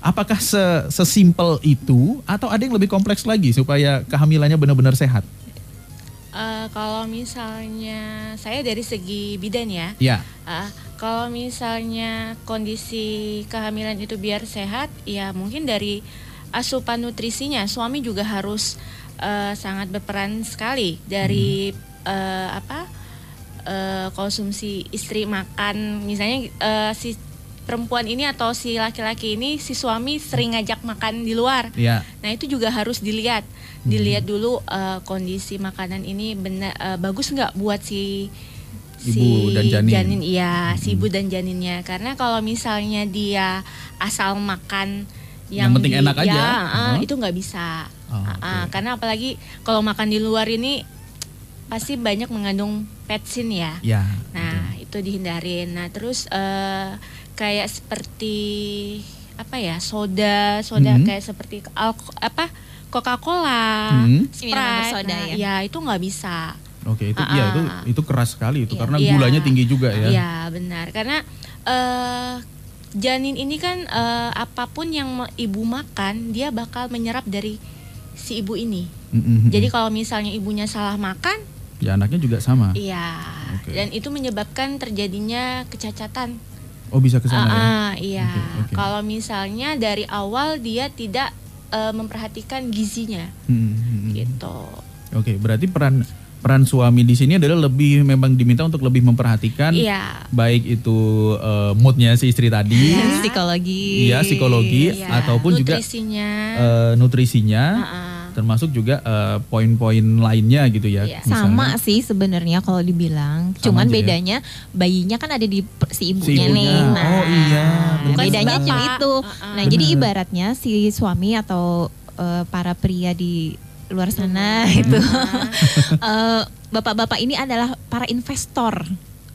apakah se sesimpel itu atau ada yang lebih kompleks lagi supaya kehamilannya benar-benar sehat? Eh, kalau misalnya saya dari segi bidan ya, Ya. Ah, kalau misalnya kondisi kehamilan itu biar sehat, ya mungkin dari asupan nutrisinya suami juga harus eh, sangat berperan sekali dari eh, apa eh, konsumsi istri makan, misalnya eh, si perempuan ini atau si laki-laki ini si suami sering ngajak makan di luar. Ya. Nah itu juga harus dilihat, dilihat dulu eh, kondisi makanan ini benar eh, bagus nggak buat si Ibu dan janin. iya si ibu dan janinnya. Karena kalau misalnya dia asal makan Yang yang, penting di- enak aja. ya, ah, Oh. itu nggak bisa. Oh, Ah, ah, oke. karena apalagi kalau makan di luar ini pasti banyak mengandung petsin ya. Ya. Nah, itu dihindarin. Nah, terus eh, kayak seperti apa ya? Soda, soda Mhm. kayak seperti alko- apa? Coca-Cola, Mhm. Sprite. Minuman bersoda nah, ya. ya itu nggak bisa. Oke, itu Ah, iya itu itu keras sekali itu Iya. karena Iya. gulanya tinggi juga ya. Iya, benar. Karena eh janin ini kan eh, apa pun yang ibu makan, dia bakal menyerap dari si ibu ini. Mm-mm. Jadi kalau misalnya ibunya salah makan, ya anaknya juga sama. iya. Oke. Dan itu menyebabkan terjadinya kecacatan. Oh, bisa ke sana Ah, ya. ah, iya. Oke, oke. Kalau misalnya dari awal dia tidak eh, memperhatikan gizinya, Mm-mm. gitu. Oke, berarti peran peran suami di sini adalah lebih memang diminta untuk lebih memperhatikan Iya. baik itu eh, moodnya si istri tadi, Iya. psikologi. Iya, psikologi. Iya. ataupun juga nutrisinya. eh, nutrisinya, Ah, ah. termasuk juga eh, poin-poin lainnya gitu ya. Iya. misalnya. Sama sih sebenarnya kalau dibilang, Sama cuman ya? bedanya bayinya kan ada di si ibunya, ibunya. nih. Nah, Oh, iya, benar. bedanya cuma itu. Uh-uh. Nah, jadi Benar. ibaratnya si suami atau eh, para pria di luar sana itu (laughs) eh, bapak-bapak ini adalah para investor.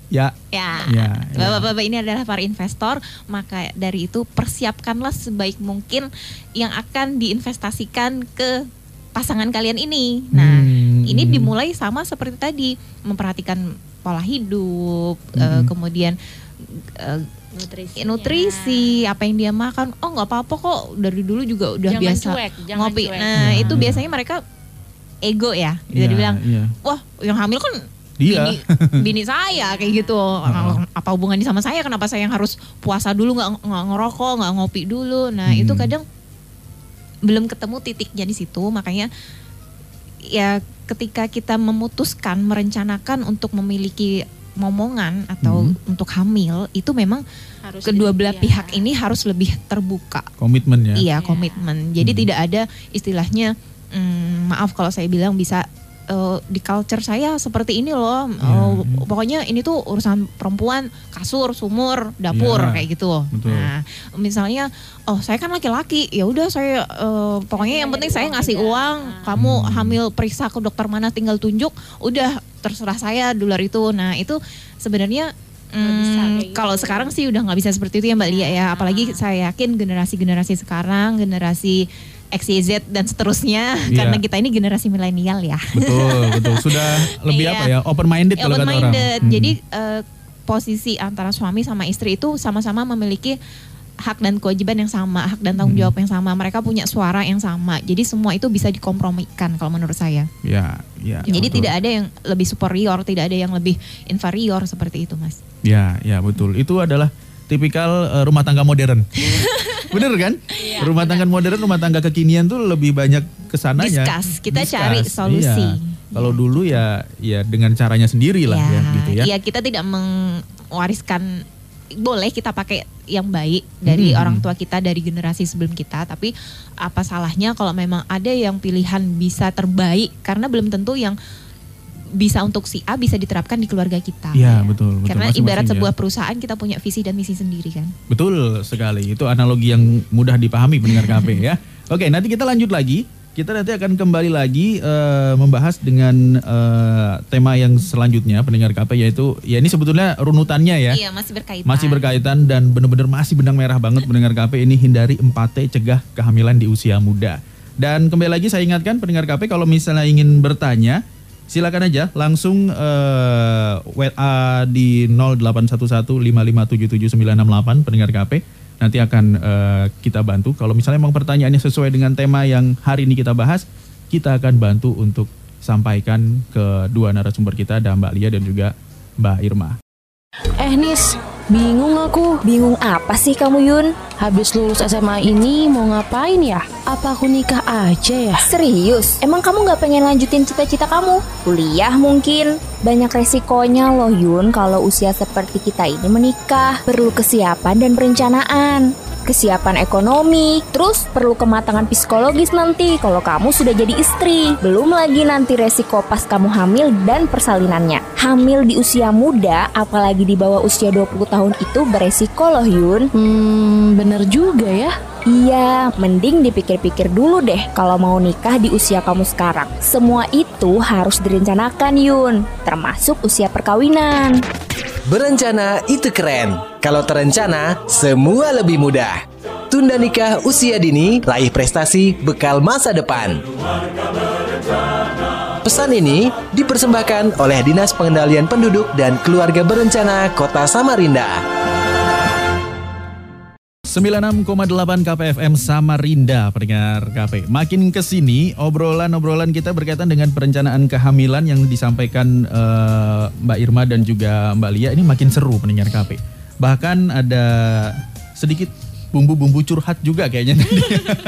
Ya, Ya, Ya, ya. bapak-bapak ini adalah para investor, maka dari itu persiapkanlah sebaik mungkin yang akan diinvestasikan ke pasangan kalian ini. Nah, Hmm. ini dimulai sama seperti tadi, memperhatikan pola hidup, eh, Hmm. kemudian eh, nutrisi nutrisi, apa yang dia makan. Oh, nggak apa-apa kok, dari dulu juga udah jangan biasa cuek jangan ngopi. cuek. Nah, Ya, itu ya. biasanya mereka ego ya, bisa Iya, dibilang, iya. wah, yang hamil kan Dia. bini, (laughs) bini saya kayak gitu. Apa hubungannya sama saya? Kenapa saya yang harus puasa dulu nggak nggak ngerokok, nggak ngopi dulu? Nah itu Hmm. kadang belum ketemu titiknya di situ. Makanya ya ketika kita memutuskan merencanakan untuk memiliki momongan atau Hmm. untuk hamil itu memang Harus kedua belah iya. pihak ini harus lebih terbuka. komitmen ya. Iya Iya. komitmen. Jadi Hmm. tidak ada istilahnya mm, maaf kalau saya bilang bisa eh, di culture saya seperti ini loh. Iya, Eh, Pokoknya ini tuh urusan perempuan, kasur, sumur, dapur Iya, kayak gitu. betul. Nah, misalnya oh saya kan laki-laki, ya udah saya eh, pokoknya yang penting saya ngasih uang, kamu Hmm. hamil periksa ke dokter mana tinggal tunjuk, udah terserah saya dolar itu. Nah, itu sebenarnya Hmm, kayak gitu. kalau sekarang sih udah nggak bisa seperti itu ya Mbak Lia ya. Apalagi saya yakin generasi-generasi sekarang, generasi X, Y, Z dan seterusnya, Iya. karena kita ini generasi milenial ya. Betul, betul. (laughs) Sudah lebih Iya. apa ya? Open minded kalau Open kata orang. minded. Hmm. Jadi eh, posisi antara suami sama istri itu sama-sama memiliki hak dan kewajiban yang sama, hak dan tanggung Hmm. jawab yang sama. Mereka punya suara yang sama. Jadi semua itu bisa dikompromikan kalau menurut saya. ya, ya. Jadi betul. tidak ada yang lebih superior, tidak ada yang lebih inferior seperti itu, Mas. Ya, ya betul. Itu adalah tipikal eh, rumah tangga modern. (laughs) Bener kan? Iya, rumah tangga modern, rumah tangga kekinian tuh lebih banyak ke sananya. Discuss, kita cari solusi. Iya. Kalau dulu ya ya dengan caranya sendiri lah ya, gitu ya. Iya, kita tidak mewariskan boleh kita pakai yang baik dari Hmm. orang tua kita dari generasi sebelum kita, tapi apa salahnya kalau memang ada yang pilihan bisa terbaik karena belum tentu yang bisa untuk si A bisa diterapkan di keluarga kita. Iya, betul, betul. Karena Masing-masing ibarat ya. sebuah perusahaan kita punya visi dan misi sendiri kan. Betul sekali. Itu analogi yang mudah dipahami pendengar KP ya. (laughs) Oke, nanti kita lanjut lagi. Kita nanti akan kembali lagi eh, membahas dengan eh, tema yang selanjutnya pendengar KP yaitu ya ini sebetulnya runutannya ya. Iya, masih berkaitan. Masih berkaitan dan benar-benar masih benang merah banget pendengar KP ini hindari 4T cegah kehamilan di usia muda. Dan kembali lagi saya ingatkan pendengar KP kalau misalnya ingin bertanya silakan aja langsung eh, WA di 081155779968 pendengar KP. Nanti akan eh, kita bantu kalau misalnya memang pertanyaannya sesuai dengan tema yang hari ini kita bahas, kita akan bantu untuk sampaikan ke dua narasumber kita ada Mbak Lia dan juga Mbak Irma. Eh Nis, bingung aku. Bingung apa sih kamu Yun? Habis lulus SMA ini mau ngapain ya? Apa aku nikah aja ya? Serius? Emang kamu gak pengen lanjutin cita-cita kamu? Kuliah mungkin? Banyak resikonya loh Yun kalau usia seperti kita ini menikah. Perlu kesiapan dan perencanaan. Kesiapan ekonomi, terus perlu kematangan psikologis nanti kalau kamu sudah jadi istri. Belum lagi nanti resiko pas kamu hamil dan persalinannya. Hamil di usia muda, apalagi di bawah usia 20 tahun itu beresiko loh Yun. Hmm, bener juga ya. Iya, mending dipikir-pikir dulu deh kalau mau nikah di usia kamu sekarang. Semua itu harus direncanakan Yun, termasuk usia perkawinan. Berencana itu keren. Kalau terencana, semua lebih mudah. Tunda nikah usia dini, raih prestasi, bekal masa depan. Pesan ini dipersembahkan oleh Dinas Pengendalian Penduduk dan Keluarga Berencana Kota Samarinda. 96,8 KPFM Samarinda pendengar KP. Makin ke sini obrolan-obrolan kita berkaitan dengan perencanaan kehamilan yang disampaikan eh, Mbak Irma dan juga Mbak Lia ini makin seru pendengar KP. Bahkan ada sedikit bumbu-bumbu curhat juga kayaknya tadi.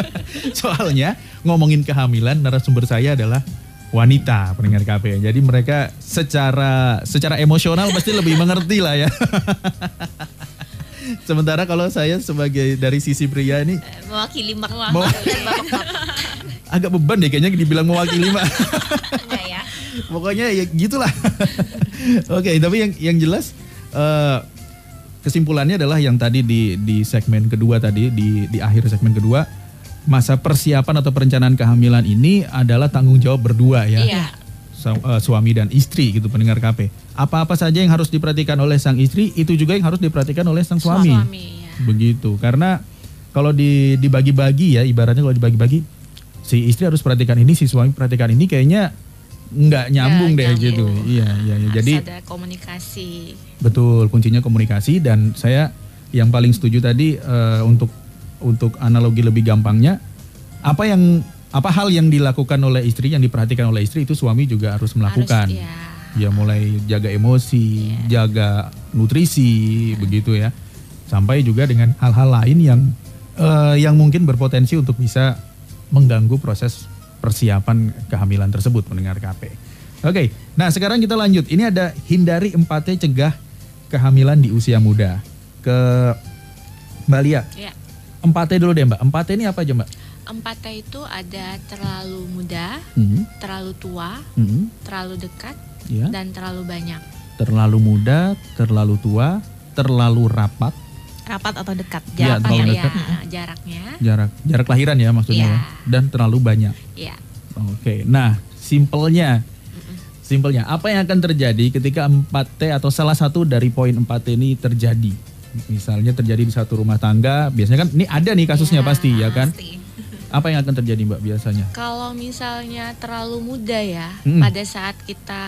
(laughs) Soalnya ngomongin kehamilan narasumber saya adalah wanita pendengar KP. Jadi mereka secara secara emosional pasti lebih mengerti lah ya. (laughs) Sementara kalau saya sebagai dari sisi pria ini Mewakili mak (laughs) agak beban deh kayaknya dibilang mewakili. Enggak ya. Pokoknya ya gitulah. Oke, tapi yang yang jelas eh, kesimpulannya adalah yang tadi di di segmen kedua tadi di di akhir segmen kedua masa persiapan atau perencanaan kehamilan ini adalah tanggung jawab berdua ya. Iya. Su- eh, suami dan istri gitu pendengar KP. Apa-apa saja yang harus diperhatikan oleh sang istri itu juga yang harus diperhatikan oleh sang suami. Suami, ya. Begitu. Karena kalau di dibagi-bagi ya ibaratnya kalau dibagi-bagi si istri harus perhatikan ini, si suami perhatikan ini kayaknya nggak nyambung deh nyambung. gitu. Iya, iya, iya. Jadi ada komunikasi. betul kuncinya komunikasi dan saya yang paling setuju tadi eh, untuk untuk analogi lebih gampangnya apa yang apa hal yang dilakukan oleh istri yang diperhatikan oleh istri itu suami juga harus melakukan. Harus, ya. Ya mulai jaga emosi, jaga nutrisi, begitu ya. Sampai juga dengan hal-hal lain yang eh, yang mungkin berpotensi untuk bisa mengganggu proses persiapan kehamilan tersebut mendengar KP. Oke, nah sekarang kita lanjut. Ini ada hindari 4T cegah kehamilan di usia muda. Ke Mbak Lia, Ya. 4T dulu deh Mbak. 4T ini apa aja Mbak? empat T itu ada terlalu muda, Mhm, terlalu tua, mhm, terlalu dekat, ya. dan terlalu banyak. Terlalu muda, terlalu tua, terlalu rapat, Rapat atau dekat Iya, jaraknya. terlalu ya, dekat. jaraknya. jarak jarak kelahiran ya maksudnya Iya. ya. Dan terlalu banyak. Ya. Oke. Nah, simpelnya Simpelnya, apa yang akan terjadi ketika 4T atau salah satu dari poin 4T ini terjadi? Misalnya terjadi di satu rumah tangga, biasanya kan ini ada nih kasusnya Ya, pasti ya kan? Pasti. (laughs) Apa yang akan terjadi Mbak biasanya? Kalau misalnya terlalu muda ya, Mm. pada saat kita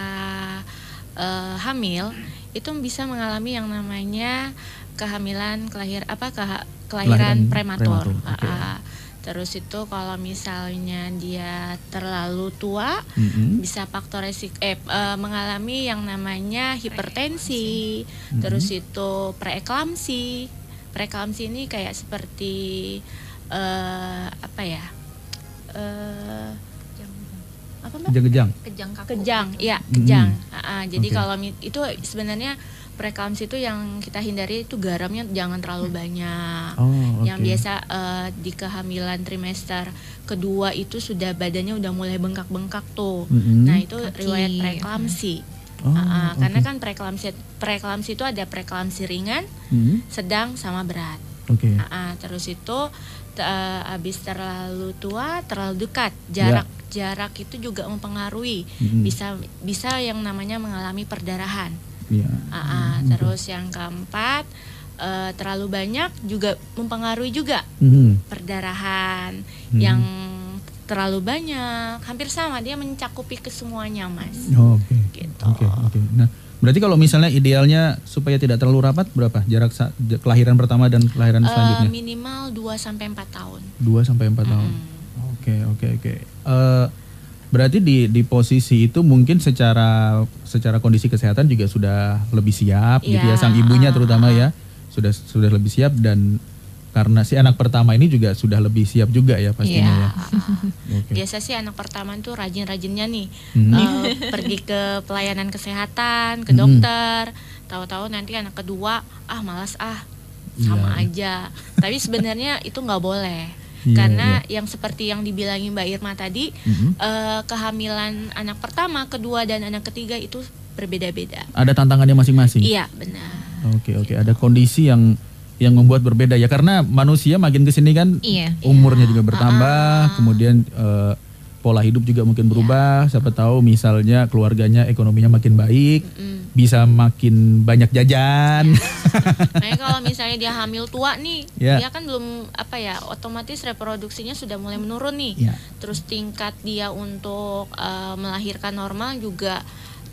eh, hamil, itu bisa mengalami yang namanya kehamilan kelahir apa keha- Kelahiran kelahiran prematur. prematur. Ah, ah. Terus itu kalau misalnya dia terlalu tua, Mm-mm. bisa faktor resik eh, eh, mengalami yang namanya hipertensi, terus itu preeklamsi. Preeklamsi ini kayak seperti eh, apa ya? Eh, apa mbak? Kejang-kejang. Kejang kaku. Kejang, iya Mm-mm. kejang. Ah, ah, jadi Oke. kalau itu sebenarnya preeklamsi itu yang kita hindari itu garamnya jangan terlalu banyak. Oh, Yang oke. biasa eh, di kehamilan trimester kedua itu sudah badannya udah mulai bengkak-bengkak tuh. Mm-mm. Nah itu Kaki. riwayat preeklamsi. Oh, Ah, ah, Karena oke. kan preeklamsi preeklamsi itu ada preeklamsi ringan, Mm, sedang sama berat. Oke. Ah, ah, terus itu t- eh, habis terlalu tua, terlalu dekat, jarak jarak itu juga mempengaruhi. Mm-mm. Bisa bisa yang namanya mengalami perdarahan. Iya. Ah, ah, terus yang keempat eh, terlalu banyak juga mempengaruhi juga Mhm. perdarahan Hmm. yang terlalu banyak hampir sama dia mencakupi ke semuanya mas Oh, Oke. Gitu. Oke, oke. Nah, berarti kalau misalnya idealnya supaya tidak terlalu rapat berapa jarak kelahiran pertama dan kelahiran Eh, selanjutnya? minimal 2 sampai 4 tahun 2 sampai 4 tahun. Mm. Oke, oke, oke. Eh, berarti di di posisi itu mungkin secara secara kondisi kesehatan juga sudah lebih siap gitu ya Iya, sang ibunya ah, terutama ah. ya. Sudah sudah lebih siap dan karena si anak pertama ini juga sudah lebih siap juga ya pastinya Iya. ya. (laughs) Oke. biasa sih anak pertama tuh rajin-rajinnya nih Mhm. eh, pergi ke pelayanan kesehatan ke Mhm. dokter tahu-tahu nanti anak kedua ah malas ah sama Iya, aja tapi sebenarnya itu nggak boleh Iya, karena yang seperti yang dibilangin Mbak Irma tadi Mhm. eh, kehamilan anak pertama kedua dan anak ketiga itu berbeda-beda. Ada tantangannya masing-masing. iya benar. Oke oke. Ada kondisi yang yang membuat berbeda ya. Karena manusia makin ke sini kan Iya. umurnya juga bertambah kemudian eh, pola hidup juga mungkin berubah siapa tahu misalnya keluarganya ekonominya makin baik Mm. bisa makin banyak jajan (laughs) Makanya kalau misalnya dia hamil tua nih, Ya. dia kan belum apa ya, otomatis reproduksinya sudah mulai menurun nih. Ya. Terus tingkat dia untuk eh, melahirkan normal juga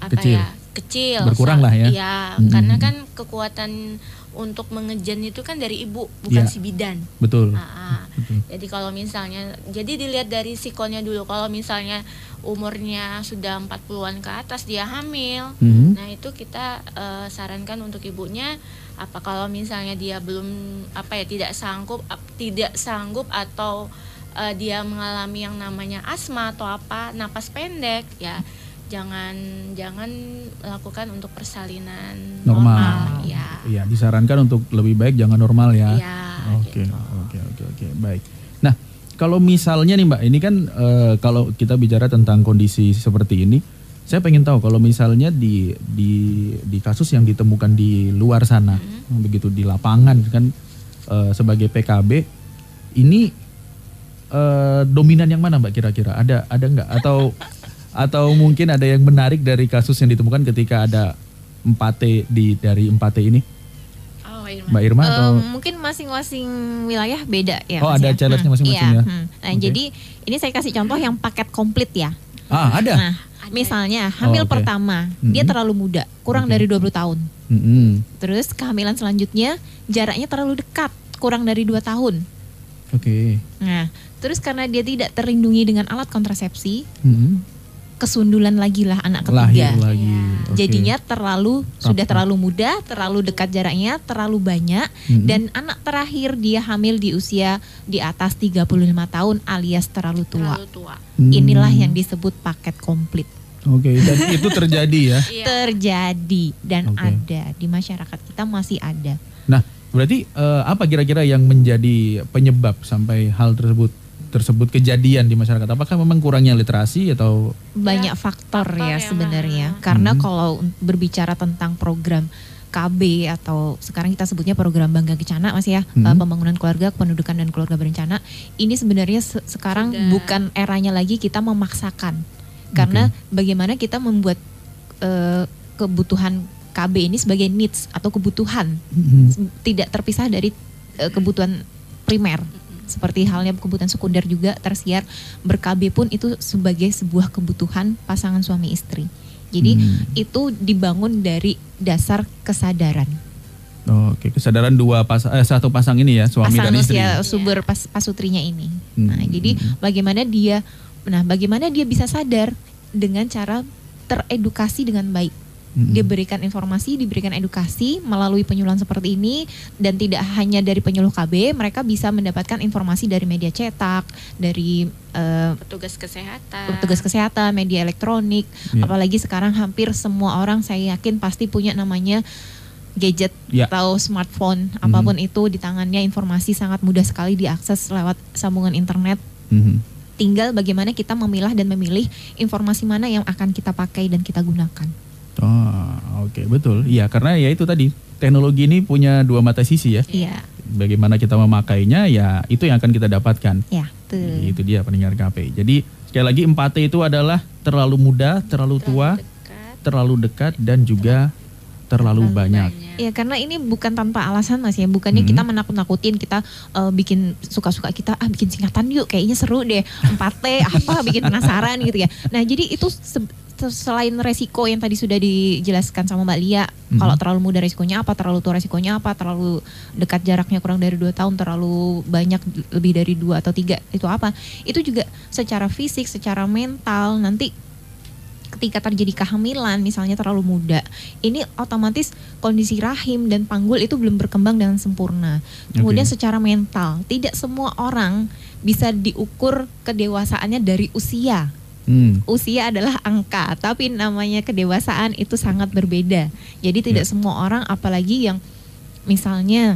apa Kecil. ya, kecil. Berkurang So- lah ya. Iya, Mm-mm. karena kan kekuatan untuk mengejan itu kan dari ibu, bukan Ya. si bidan. betul Ah, ah. Betul. Jadi kalau misalnya, jadi dilihat dari sikonnya dulu. Kalau misalnya umurnya sudah 40-an ke atas dia hamil, Mhm. Nah itu kita eh, sarankan untuk ibunya apa kalau misalnya dia belum apa ya tidak sanggup ap- tidak sanggup atau eh, dia mengalami yang namanya asma atau apa napas pendek ya jangan jangan lakukan untuk persalinan Normal. normal, ya Iya disarankan untuk lebih baik jangan normal ya ya Oke, gitu. oke, oke, oke, baik. Nah, kalau misalnya nih Mbak, ini kan eh, kalau kita bicara tentang kondisi seperti ini, saya pengen tahu kalau misalnya di di di kasus yang ditemukan di luar sana, begitu di lapangan kan eh, sebagai PKB, ini eh, dominan yang mana Mbak kira-kira? Ada ada nggak? Atau atau mungkin ada yang menarik dari kasus yang ditemukan ketika ada 4T di dari 4T ini? Oh, Irma. Mbak Irma Eh, atau mungkin masing-masing wilayah beda ya. Oh, ada ya? challenge-nya Hmm, masing-masing iya, ya? hmm. Nah, Oke. jadi ini saya kasih contoh yang paket komplit ya. Ah, ada. Nah, misalnya hamil Oh, oke. pertama, dia Mhm. terlalu muda, kurang Oke. dari 20 tahun. Mm-mm. Terus kehamilan selanjutnya jaraknya terlalu dekat, kurang dari 2 tahun. Oke. Nah, terus karena dia tidak terlindungi dengan alat kontrasepsi, Mm-mm. Kesundulan lagi lah anak Lahir ketiga. lagi. Oke. Jadinya terlalu sudah Rapat. terlalu muda, terlalu dekat jaraknya, terlalu banyak Mhm. dan anak terakhir dia hamil di usia di atas 35 tahun alias terlalu tua. terlalu tua Hmm. Inilah yang disebut paket komplit. Oke, dan (laughs) itu terjadi ya. Iya. Terjadi dan Oke. ada di masyarakat kita masih ada. Nah, berarti eh, apa kira-kira yang menjadi penyebab sampai hal tersebut tersebut kejadian di masyarakat? Apakah memang kurangnya literasi atau banyak faktor faktor ya yang sebenarnya. mana. Karena Hmm. kalau berbicara tentang program KB atau sekarang kita sebutnya program Bangga Kencana Mas ya, Hmm. eh, pembangunan keluarga, kependudukan dan keluarga berencana. Ini sebenarnya se- sekarang Sudah. bukan eranya lagi kita memaksakan. Karena bagaimana kita membuat eh, kebutuhan KB ini sebagai needs atau kebutuhan Mhm. tidak terpisah dari eh, kebutuhan primer seperti halnya kebutuhan sekunder juga tersier ber-KB pun itu sebagai sebuah kebutuhan pasangan suami istri. Jadi Hmm. itu dibangun dari dasar kesadaran. Oh, Oke, kesadaran dua pas eh, satu pasang ini ya, suami pasangan dan istri. usia sumber pas, pasutrinya ini. Nah, Hmm. jadi bagaimana dia nah bagaimana dia bisa sadar dengan cara teredukasi dengan baik. Mm-mm. Diberikan informasi, diberikan edukasi melalui penyuluhan seperti ini dan tidak hanya dari penyuluh KB, mereka bisa mendapatkan informasi dari media cetak, dari eh, petugas kesehatan. petugas kesehatan, media elektronik, Iya. apalagi sekarang hampir semua orang saya yakin pasti punya namanya gadget Ya. atau smartphone, apa pun itu di tangannya informasi sangat mudah sekali diakses lewat sambungan internet. Mhm. Tinggal bagaimana kita memilah dan memilih informasi mana yang akan kita pakai dan kita gunakan. Oh, oke betul. Iya, karena ya itu tadi teknologi ini punya dua mata sisi ya. Iya, Bagaimana kita memakainya, ya itu yang akan kita dapatkan. ya, tuh. Itu dia pendengar KP. Jadi sekali lagi 4T itu adalah terlalu muda, terlalu tua, dekat, terlalu dekat dan juga terlalu, banyak. Ya karena ini bukan tanpa alasan mas ya, bukannya Mhm. kita menakut-nakutin kita eh, bikin suka-suka kita ah bikin singkatan yuk kayaknya seru deh 4T (laughs) apa bikin penasaran gitu ya. Nah jadi itu se- selain resiko yang tadi sudah dijelaskan sama Mbak Lia, Mhm. kalau terlalu muda resikonya apa, terlalu tua resikonya apa, terlalu dekat jaraknya kurang dari dua tahun, terlalu banyak lebih dari dua atau tiga itu apa? Itu juga secara fisik, secara mental nanti ketika terjadi kehamilan misalnya terlalu muda ini otomatis kondisi rahim dan panggul itu belum berkembang dengan sempurna kemudian Oke. secara mental tidak semua orang bisa diukur kedewasaannya dari usia Hmm. usia adalah angka tapi namanya kedewasaan itu sangat berbeda jadi tidak Ya. semua orang apalagi yang misalnya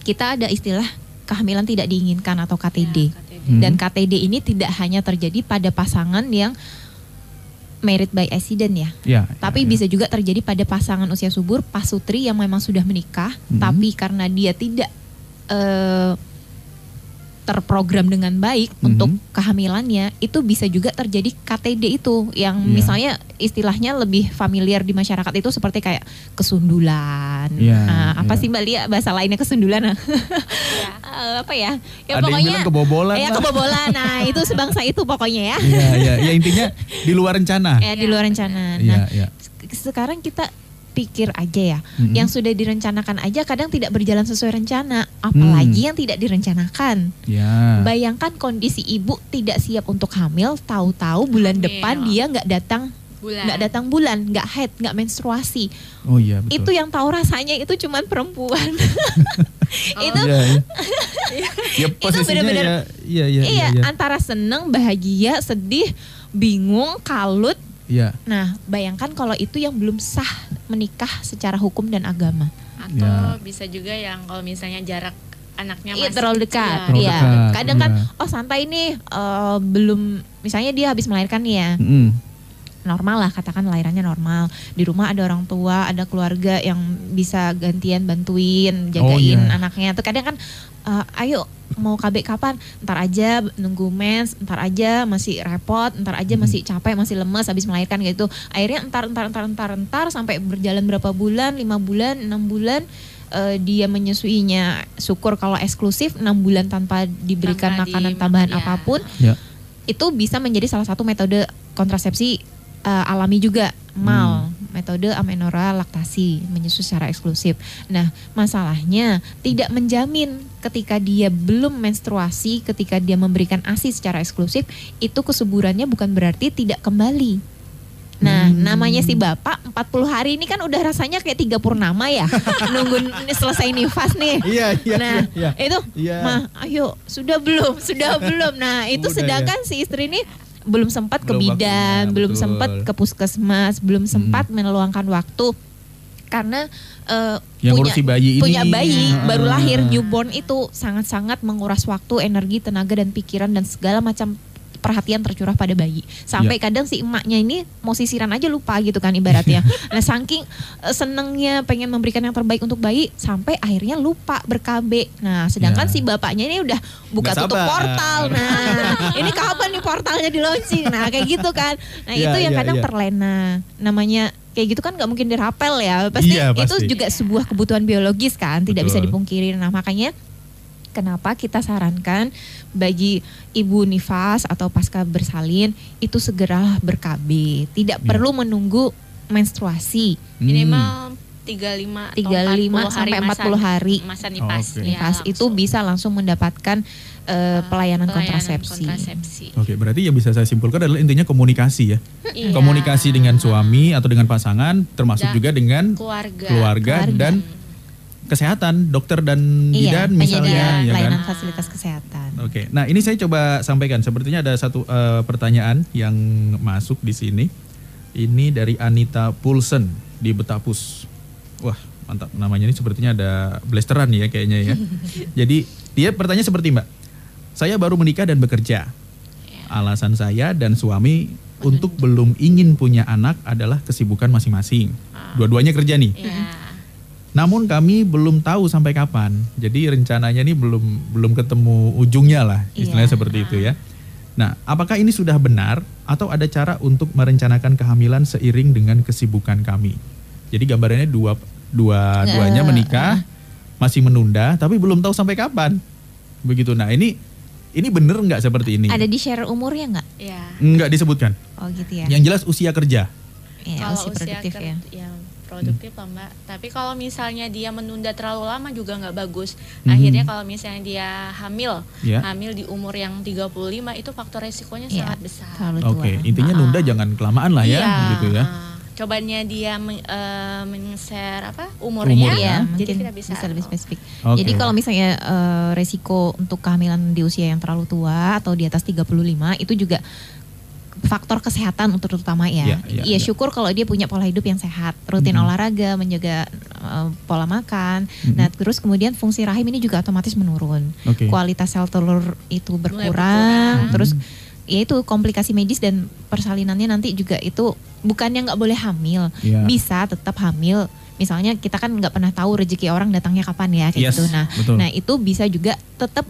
kita ada istilah kehamilan tidak diinginkan atau KTD KTD. Hmm. dan KTD ini tidak hanya terjadi pada pasangan yang married by accident ya, Ya, tapi ya, ya. bisa juga terjadi pada pasangan usia subur pasutri yang memang sudah menikah, Mhm. tapi karena dia tidak eh, terprogram dengan baik Mhm. untuk kehamilannya, itu bisa juga terjadi KTD itu yang Iya. misalnya istilahnya lebih familiar di masyarakat itu seperti kayak kesundulan. Iya, Nah, apa iya. sih Mbak Lia bahasa lainnya kesundulan? (laughs) ah? Ya. Eh, apa ya? Ya Ada yang bilang kebobolan Ya kebobolan. Nah, (laughs) itu sebangsa itu pokoknya ya. Iya, iya, ya intinya di luar rencana. Ya, di luar rencana. Iya, Nah, iya. se- sekarang kita pikir aja ya, Mhm. yang sudah direncanakan aja kadang tidak berjalan sesuai rencana, apalagi yang tidak direncanakan. Ya. Bayangkan kondisi ibu tidak siap untuk hamil, tahu-tahu bulan Hamil. depan dia nggak datang, Bulan. nggak datang bulan, nggak haid, nggak menstruasi. Oh iya betul. Itu yang tahu rasanya itu cuman perempuan. (laughs) itu Iya, iya. (laughs) ya posisinya bener-bener- ya, iya, iya, iya, iya, iya. antara seneng, bahagia, sedih, bingung, kalut. Iya. Nah, bayangkan kalau itu yang belum sah menikah secara hukum dan agama. Atau Ya. bisa juga yang kalau misalnya jarak anaknya Iya masih terlalu dekat. Terlalu Iya. dekat, Kadang kan, iya. oh santai nih, eh, belum, misalnya dia habis melahirkan nih ya, Mm-mm. Normal lah, katakan lahirannya normal. Di rumah ada orang tua, ada keluarga yang bisa gantian bantuin, jagain iya. anaknya. Tuh kadang kan, eh, ayo mau KB kapan? Ntar aja nunggu mens, ntar aja masih repot, ntar aja Hmm. masih capek, masih lemes habis melahirkan gitu. Akhirnya entar, entar, entar, entar, entar sampai berjalan berapa bulan, lima bulan, enam bulan. eh, dia menyusuinya syukur kalau eksklusif enam bulan tanpa diberikan Tanpa makanan di- tambahan ya. apa pun Ya. itu bisa menjadi salah satu metode kontrasepsi eh, alami juga mal metode amenorrhea laktasi menyusu secara eksklusif. Nah masalahnya tidak menjamin ketika dia belum menstruasi, ketika dia memberikan asi secara eksklusif itu kesuburannya bukan berarti tidak kembali. Nah, Hmm. namanya si bapak 40 hari ini kan udah rasanya kayak tiga purnama ya. (laughs) Nunggu ini selesai nifas nih. Iya, iya, Nah, iya, iya. itu Iya. mah ayo sudah belum sudah (laughs) belum nah itu Udah, sedangkan si istri ini belum sempat ke bidan belum betul. sempat ke puskesmas belum sempat meluangkan waktu karena eh, Yang punya bayi ini. punya bayi Ah. baru lahir newborn itu sangat-sangat menguras waktu, energi, tenaga dan pikiran dan segala macam perhatian tercurah pada bayi. Sampai Ya. kadang si emaknya ini mau sisiran aja lupa gitu kan ibaratnya. (laughs) nah, saking eh, senengnya pengen memberikan yang terbaik untuk bayi sampai akhirnya lupa berkabe. Nah, sedangkan Ya. si bapaknya ini udah buka Nggak tutup sabar. portal. Nah, (laughs) ini kapan nih portalnya di launching? Nah, kayak gitu kan. Nah, Ya, itu yang ya, kadang ya. terlena. Namanya kayak gitu kan nggak mungkin dirapel ya. Pasti, Iya, itu pasti. juga sebuah kebutuhan biologis kan, tidak bisa Betul. dipungkiri. Nah, makanya kenapa kita sarankan bagi ibu nifas atau pasca bersalin itu segera ber-KB. Tidak Iya. perlu menunggu menstruasi. Hmm. Minimal 35 atau 35 40 sampai masa- 40 hari. masa nipas. Oke. Ya, Nifas itu langsung. bisa langsung mendapatkan eh, pelayanan, Pelayanan kontrasepsi. kontrasepsi. Oke, berarti yang bisa saya simpulkan adalah intinya komunikasi ya. Iya. Komunikasi dengan suami atau dengan pasangan, termasuk Dan juga dengan keluarga. keluarga, Keluarga. dan kesehatan, dokter dan Iya, bidan misalnya, ya kan? pelayanan fasilitas kesehatan. Oke, nah ini saya coba sampaikan. Sepertinya ada satu eh, pertanyaan yang masuk di sini. Ini dari Anita Pulsen di Betapus. Wah, mantap. Namanya ini sepertinya ada blasteran ya kayaknya ya. (laughs) Jadi dia pertanyaan seperti Mbak. Saya baru menikah dan bekerja. Alasan saya dan suami untuk belum ingin punya anak adalah kesibukan masing-masing. Dua-duanya kerja nih. Ya. Namun kami belum tahu sampai kapan. Jadi rencananya ini belum belum ketemu ujungnya lah, istilahnya Iya. seperti itu ya. Nah, apakah ini sudah benar atau ada cara untuk merencanakan kehamilan seiring dengan kesibukan kami? Jadi gambarannya dua dua duanya Eh, menikah masih menunda tapi belum tahu sampai kapan. Begitu. Nah, ini ini bener nggak seperti ini? Ada di share umurnya nggak? Ya. Nggak disebutkan. Oh gitu ya. Yang jelas usia kerja. Ya, kalau usia produktif ker- ya. ya produktif lah mbak tapi kalau misalnya dia menunda terlalu lama juga nggak bagus Mhm. akhirnya kalau misalnya dia hamil Ya. hamil di umur yang 35 itu faktor resikonya Iya, sangat besar. Oke, intinya Ah. nunda jangan kelamaan lah ya, Iya, gitu ya. cobanya dia men, men-share apa umurnya, Umurnya. Iya, jadi mungkin kita bisa, lebih spesifik. Oke. Jadi kalau misalnya eh, resiko untuk kehamilan di usia yang terlalu tua atau di atas 35 itu juga faktor kesehatan untuk terutama ya. Iya, iya, Iya, iya. syukur kalau dia punya pola hidup yang sehat, rutin Mhm. olahraga, menjaga eh, pola makan. Mhm. Nah, terus kemudian fungsi rahim ini juga otomatis menurun. Oke. Kualitas sel telur itu berkurang, berkurang. terus Hmm. ya itu komplikasi medis dan persalinannya nanti juga itu bukannya nggak boleh hamil, Iya. bisa tetap hamil. Misalnya kita kan nggak pernah tahu rezeki orang datangnya kapan ya kayak Yes, gitu. Nah, betul. nah itu bisa juga tetap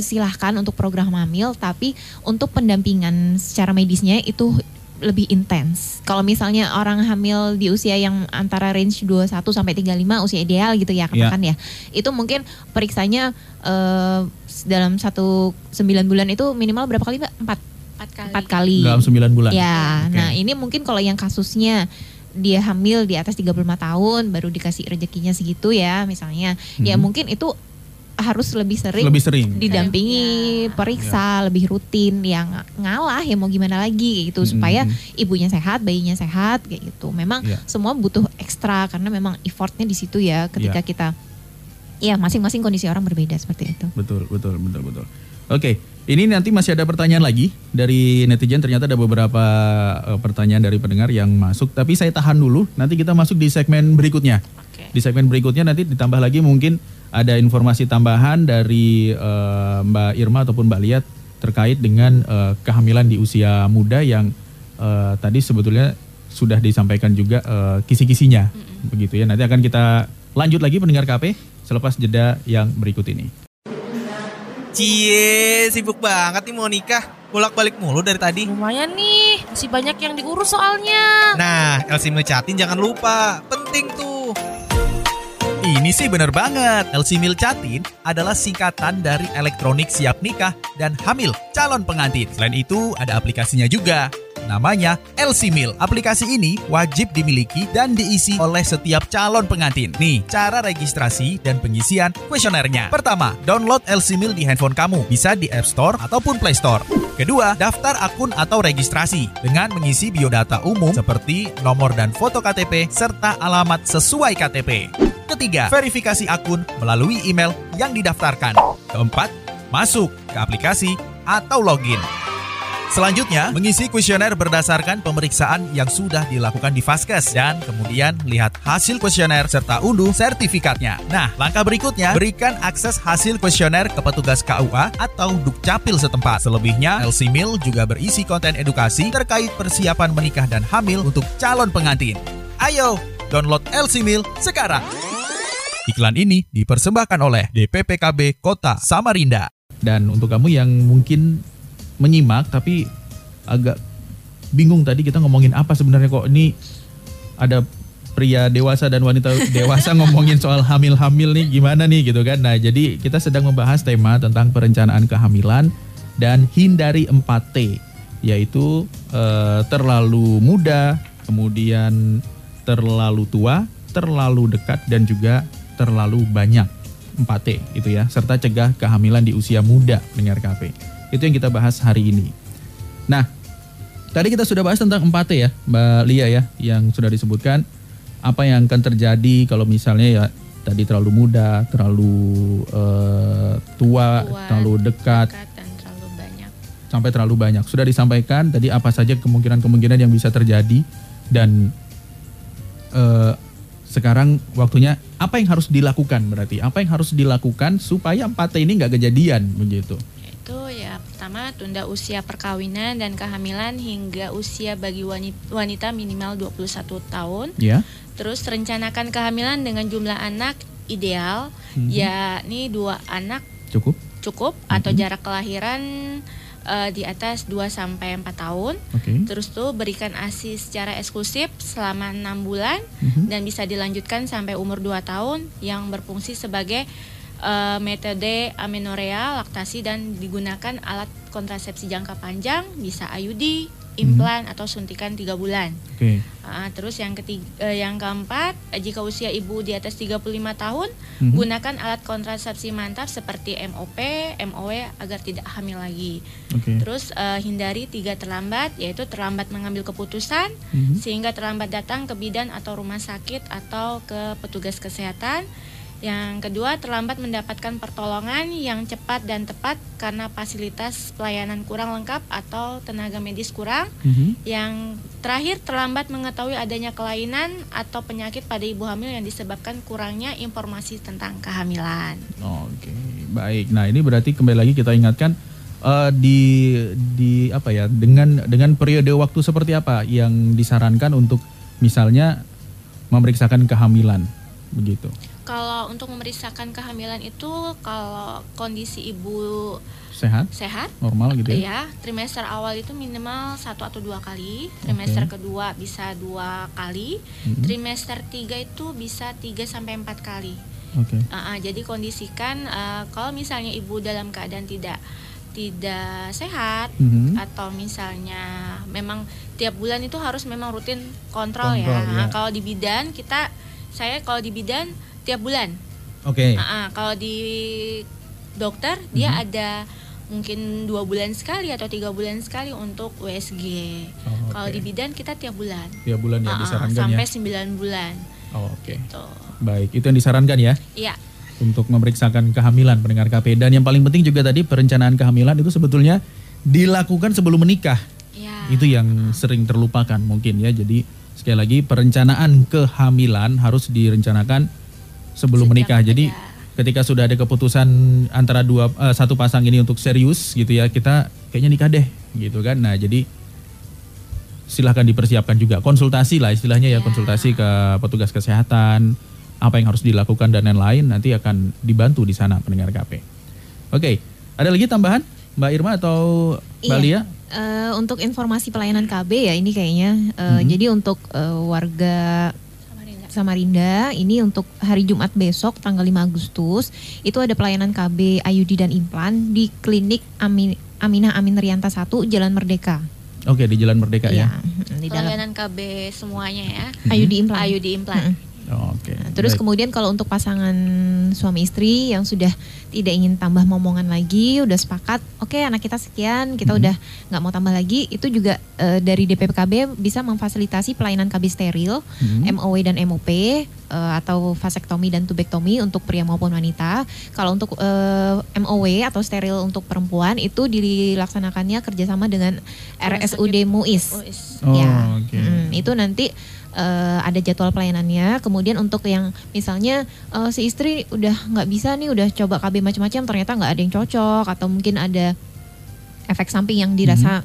silahkan untuk program hamil, tapi untuk pendampingan secara medisnya itu lebih intens. Kalau misalnya orang hamil di usia yang antara range 21 sampai 35 usia ideal gitu ya katakan ya. Itu mungkin periksanya eh, dalam satu 9 bulan itu minimal berapa kali Mbak? Empat, empat kali empat kali. Dalam 9 bulan. Ya, Oke. nah ini mungkin kalau yang kasusnya dia hamil di atas 35 tahun baru dikasih rezekinya segitu ya misalnya. Ya Mhm. mungkin itu harus lebih sering Lebih sering. didampingi, periksa lebih rutin yang ngalah ya mau gimana lagi gitu Mhm. supaya ibunya sehat, bayinya sehat kayak gitu. Memang Iya. semua butuh ekstra karena memang effortnya di situ ya ketika Iya. kita ya masing-masing kondisi orang berbeda seperti itu. Betul, betul, betul, betul. Oke, ini nanti masih ada pertanyaan lagi dari netizen. Ternyata ada beberapa eh, pertanyaan dari pendengar yang masuk. Tapi saya tahan dulu. Nanti kita masuk di segmen berikutnya. Oke. Di segmen berikutnya nanti ditambah lagi mungkin ada informasi tambahan dari eh, Mbak Irma ataupun Mbak Liat terkait dengan eh, kehamilan di usia muda yang eh, tadi sebetulnya sudah disampaikan juga eh, kisi-kisinya, begitu ya. Nanti akan kita lanjut lagi pendengar KP selepas jeda yang berikut ini. Cie, sibuk banget nih mau nikah. Bolak-balik mulu dari tadi. Lumayan nih, masih banyak yang diurus soalnya. Nah, LC Milcatin jangan lupa. Penting tuh. Ini sih bener banget. LC Milcatin adalah singkatan dari elektronik siap nikah dan hamil calon pengantin. Selain itu, ada aplikasinya juga. Namanya LC Mil. Aplikasi ini wajib dimiliki dan diisi oleh setiap calon pengantin. Nih, cara registrasi dan pengisian kuesionernya. Pertama, download LC Mil di handphone kamu. Bisa di App Store ataupun Play Store. Kedua, daftar akun atau registrasi dengan mengisi biodata umum seperti nomor dan foto KTP serta alamat sesuai KTP. Ketiga, verifikasi akun melalui email yang didaftarkan. Keempat, masuk ke aplikasi atau login. Selanjutnya, mengisi kuesioner berdasarkan pemeriksaan yang sudah dilakukan di Vaskes dan kemudian lihat hasil kuesioner serta unduh sertifikatnya. Nah, langkah berikutnya, berikan akses hasil kuesioner ke petugas KUA atau Dukcapil setempat. Selebihnya, LC Mil juga berisi konten edukasi terkait persiapan menikah dan hamil untuk calon pengantin. Ayo, download LC Mil sekarang. Iklan ini dipersembahkan oleh DPPKB Kota Samarinda. Dan untuk kamu yang mungkin menyimak tapi agak bingung tadi kita ngomongin apa sebenarnya kok ini ada pria dewasa dan wanita dewasa (laughs) ngomongin soal hamil-hamil nih gimana nih gitu kan. Nah, jadi kita sedang membahas tema tentang perencanaan kehamilan dan hindari 4T yaitu eh, terlalu muda, kemudian terlalu tua, terlalu dekat dan juga terlalu banyak 4T itu ya serta cegah kehamilan di usia muda pendengar KP. Itu yang kita bahas hari ini. Nah, tadi kita sudah bahas tentang 4T ya, Mbak Lia ya, yang sudah disebutkan apa yang akan terjadi kalau misalnya ya tadi terlalu muda, terlalu eh, tua, Tua, terlalu dekat, dekat dan terlalu banyak. sampai terlalu banyak. Sudah disampaikan tadi apa saja kemungkinan-kemungkinan yang bisa terjadi dan eh, sekarang waktunya apa yang harus dilakukan berarti apa yang harus dilakukan supaya 4T ini nggak kejadian begitu. Yaitu ya pertama tunda usia perkawinan dan kehamilan hingga usia bagi wani- wanita minimal 21 tahun. Ya. Terus rencanakan kehamilan dengan jumlah anak ideal Mhm. yakni dua anak Cukup. cukup atau Mhm. jarak kelahiran eh, di atas 2 sampai 4 tahun. Oke. Terus tuh berikan ASI secara eksklusif selama enam bulan Mhm. dan bisa dilanjutkan sampai umur 2 tahun yang berfungsi sebagai eh, metode amenorea laktasi dan digunakan alat kontrasepsi jangka panjang bisa IUD, implan atau suntikan 3 bulan. Oke. Ah, terus yang ketiga eh, yang keempat, eh, jika usia ibu di atas 35 tahun, Mhm. gunakan alat kontrasepsi mantap seperti MOP, MOW agar tidak hamil lagi. Oke. Terus eh, hindari tiga terlambat, yaitu terlambat mengambil keputusan, Mhm. sehingga terlambat datang ke bidan atau rumah sakit atau ke petugas kesehatan. Yang kedua, terlambat mendapatkan pertolongan yang cepat dan tepat karena fasilitas pelayanan kurang lengkap atau tenaga medis kurang. Mhm. Yang terakhir, terlambat mengetahui adanya kelainan atau penyakit pada ibu hamil yang disebabkan kurangnya informasi tentang kehamilan. Oke, baik. Nah, ini berarti kembali lagi kita ingatkan eh, di di apa ya dengan dengan periode waktu seperti apa yang disarankan untuk misalnya memeriksakan kehamilan begitu. Kalau untuk memeriksakan kehamilan itu kalau kondisi ibu Sehat, sehat normal gitu ya. ya trimester awal itu minimal satu atau dua kali trimester kedua bisa dua kali Mhm. trimester tiga itu bisa tiga sampai empat kali Oke. Ah, ah, jadi kondisikan ah, kalau misalnya ibu dalam keadaan tidak tidak sehat Mhm. atau misalnya memang tiap bulan itu harus memang rutin kontrol, ya. Kontrol, Nah, ya. kalau di bidan kita saya kalau di bidan tiap bulan. Oke. Ah, ah, kalau di dokter dia Mhm. ada mungkin dua bulan sekali atau tiga bulan sekali untuk USG. Oh, Kalau oke. di bidan kita tiap bulan. Tiap bulan ya ah, disarankan sampai ya. 9 bulan. Oh, Oke. Tuh. Baik, itu yang disarankan ya Iya. untuk memeriksakan kehamilan pendengar KP. Dan yang paling penting juga tadi perencanaan kehamilan itu sebetulnya dilakukan sebelum menikah. Iya. Itu yang sering terlupakan mungkin ya. Jadi sekali lagi perencanaan kehamilan harus direncanakan sebelum menikah. Jadi ada. ketika sudah ada keputusan antara dua eh, satu pasang ini untuk serius gitu ya, kita kayaknya nikah deh gitu kan. Nah, jadi silahkan dipersiapkan juga konsultasi lah istilahnya ya Ya. konsultasi ke petugas kesehatan apa yang harus dilakukan dan lain-lain nanti akan dibantu di sana pendengar KP. Oke, ada lagi tambahan Mbak Irma atau Mbak Iya. Lia? Eh, untuk informasi pelayanan KB ya ini kayaknya. Eh, Mhm. Jadi untuk eh, warga Samarinda. Ini untuk hari Jumat besok tanggal 5 Agustus itu ada pelayanan KB IUD dan implan di klinik Amin, Aminah Amin Rianta 1 Jalan Merdeka. Oke, di Jalan Merdeka ya. mm, di dalam Pelayanan KB semuanya ya. IUD implan. IUD implan. Oke. Nah, terus baik. kemudian kalau untuk pasangan suami istri yang sudah tidak ingin tambah momongan lagi, udah sepakat, oke anak kita sekian, kita Mhm. udah nggak mau tambah lagi, itu juga eh, dari DPPKB bisa memfasilitasi pelayanan KB steril, Mhm. MOW dan MOP eh, atau vasektomi dan tubektomi untuk pria maupun wanita. Kalau untuk eh, MOW atau steril untuk perempuan itu dilaksanakannya kerjasama dengan RSUD MUIS. Oh, ya, oke. Mm, itu nanti eh, ada jadwal pelayanannya. Kemudian untuk yang misalnya eh, si istri udah nggak bisa nih, udah coba KB macam-macam, ternyata nggak ada yang cocok atau mungkin ada efek samping yang dirasa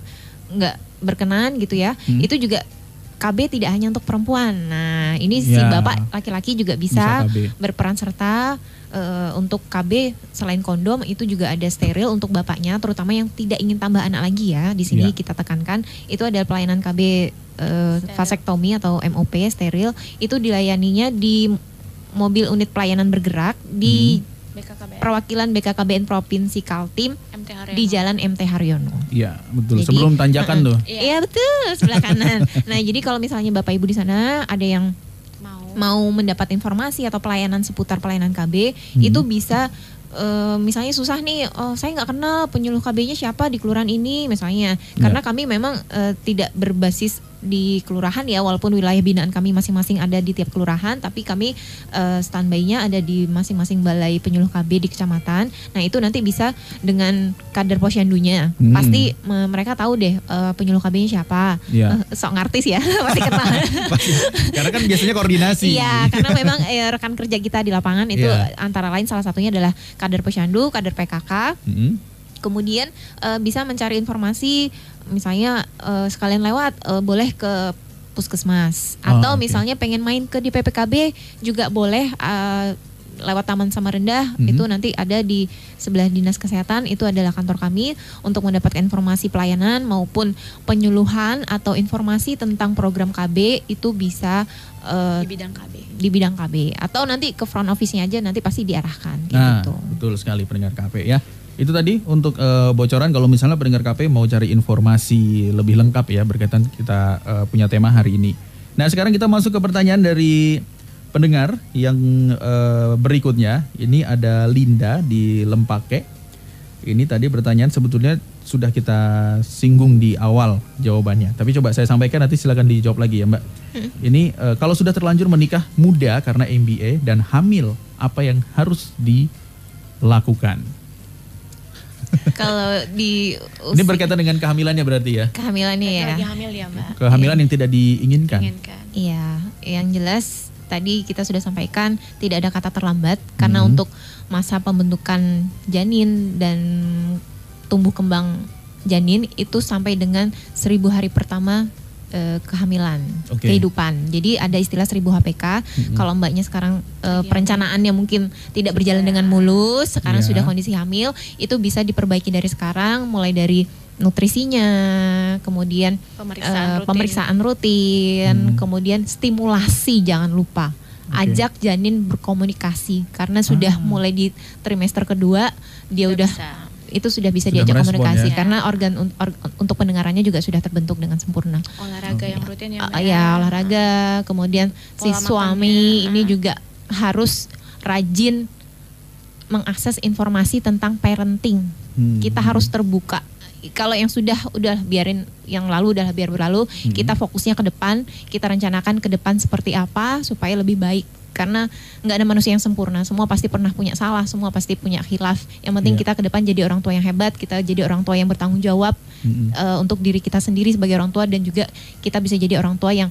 nggak berkenan gitu ya. Hmm. Itu juga KB tidak hanya untuk perempuan. Nah, ini si Ya. bapak laki-laki juga bisa, Bisa KB. berperan serta eh, untuk KB selain kondom itu juga ada steril untuk bapaknya, terutama yang tidak ingin tambah anak lagi ya. Di sini Ya. kita tekankan itu ada pelayanan KB eh, vasektomi atau MOP steril itu dilayaninya di mobil unit pelayanan bergerak di BKKBN. perwakilan BKKBN Provinsi Kaltim. Di Jalan MT Haryono. Iya, betul. Jadi, Sebelum tanjakan tuh. Iya. Iya betul sebelah kanan. nah jadi kalau misalnya bapak ibu di sana ada yang mau mau mendapat informasi atau pelayanan seputar pelayanan KB Hmm. itu bisa eh, misalnya susah nih, oh saya nggak kenal penyuluh KB-nya siapa di kelurahan ini misalnya, Ya. karena kami memang eh, tidak berbasis di kelurahan ya, walaupun wilayah binaan kami masing-masing ada di tiap kelurahan, tapi kami eh, standby-nya ada di masing-masing balai penyuluh KB di kecamatan. Nah itu nanti bisa dengan kader posyandunya, Hmm. pasti me- mereka tahu deh eh, penyuluh KB-nya siapa, Iya. Eh, sok ngartis ya, (laughs) pasti kenal. Karena kan biasanya koordinasi. Iya, karena memang eh, rekan kerja kita di lapangan itu Iya. antara lain salah satunya adalah kader posyandu, kader PKK. Mm-mm. Kemudian eh, bisa mencari informasi, misalnya eh, sekalian lewat eh, boleh ke puskesmas Oh, atau oke. misalnya pengen main ke di PPKB juga boleh eh, lewat Taman Samarinda Mhm. itu nanti ada di sebelah dinas kesehatan itu adalah kantor kami untuk mendapatkan informasi pelayanan maupun penyuluhan atau informasi tentang program KB itu bisa eh, di bidang KB. di bidang KB atau nanti ke front office-nya aja nanti pasti diarahkan Nah, gitu. betul sekali pendengar KP ya. Itu tadi untuk eh, bocoran kalau misalnya pendengar KP mau cari informasi lebih lengkap ya berkaitan kita eh, punya tema hari ini. Nah, sekarang kita masuk ke pertanyaan dari pendengar yang eh, berikutnya. Ini ada Linda di Lempake. Ini tadi pertanyaan sebetulnya sudah kita singgung di awal jawabannya. Tapi coba saya sampaikan nanti silakan dijawab lagi ya, Mbak. Ini eh, kalau sudah terlanjur menikah muda karena MBA dan hamil, apa yang harus dilakukan? Kalau di Ini usia berkaitan dengan kehamilannya berarti ya. kehamilannya ya. Lagi hamil ya mbak. Kehamilan yang tidak diinginkan. Inginkan. Iya, yang jelas tadi kita sudah sampaikan tidak ada kata terlambat karena Hmm. untuk masa pembentukan janin dan tumbuh kembang janin itu sampai dengan seribu hari pertama eh, kehamilan Oke. kehidupan. Jadi ada istilah seribu HPK. Mm-mm. Kalau mbaknya sekarang Lagi perencanaannya mungkin tidak berjalan dengan mulus, sekarang Iya. sudah kondisi hamil, itu bisa diperbaiki dari sekarang, mulai dari nutrisinya, kemudian Pemeriksaan eh, rutin. pemeriksaan rutin, Hmm. kemudian stimulasi jangan lupa. Oke. Ajak janin berkomunikasi karena sudah Ah. mulai di trimester kedua dia Sudah udah bisa. Itu sudah bisa Sudah diajak merespon komunikasi ya. karena organ un- or- untuk pendengarannya juga sudah terbentuk dengan sempurna. olahraga yang rutin ya Uh, ya olahraga, kemudian si Pola suami makannya, ini juga harus rajin mengakses informasi tentang parenting. Hmm. Kita harus terbuka. Kalau yang sudah udah biarin yang lalu udah biar berlalu, Hmm. kita fokusnya ke depan, kita rencanakan ke depan seperti apa supaya lebih baik. Karena nggak ada manusia yang sempurna, semua pasti pernah punya salah, semua pasti punya khilaf. Yang penting Iya. kita ke depan jadi orang tua yang hebat, kita jadi orang tua yang bertanggung jawab Mm-mm. eh, untuk diri kita sendiri sebagai orang tua dan juga kita bisa jadi orang tua yang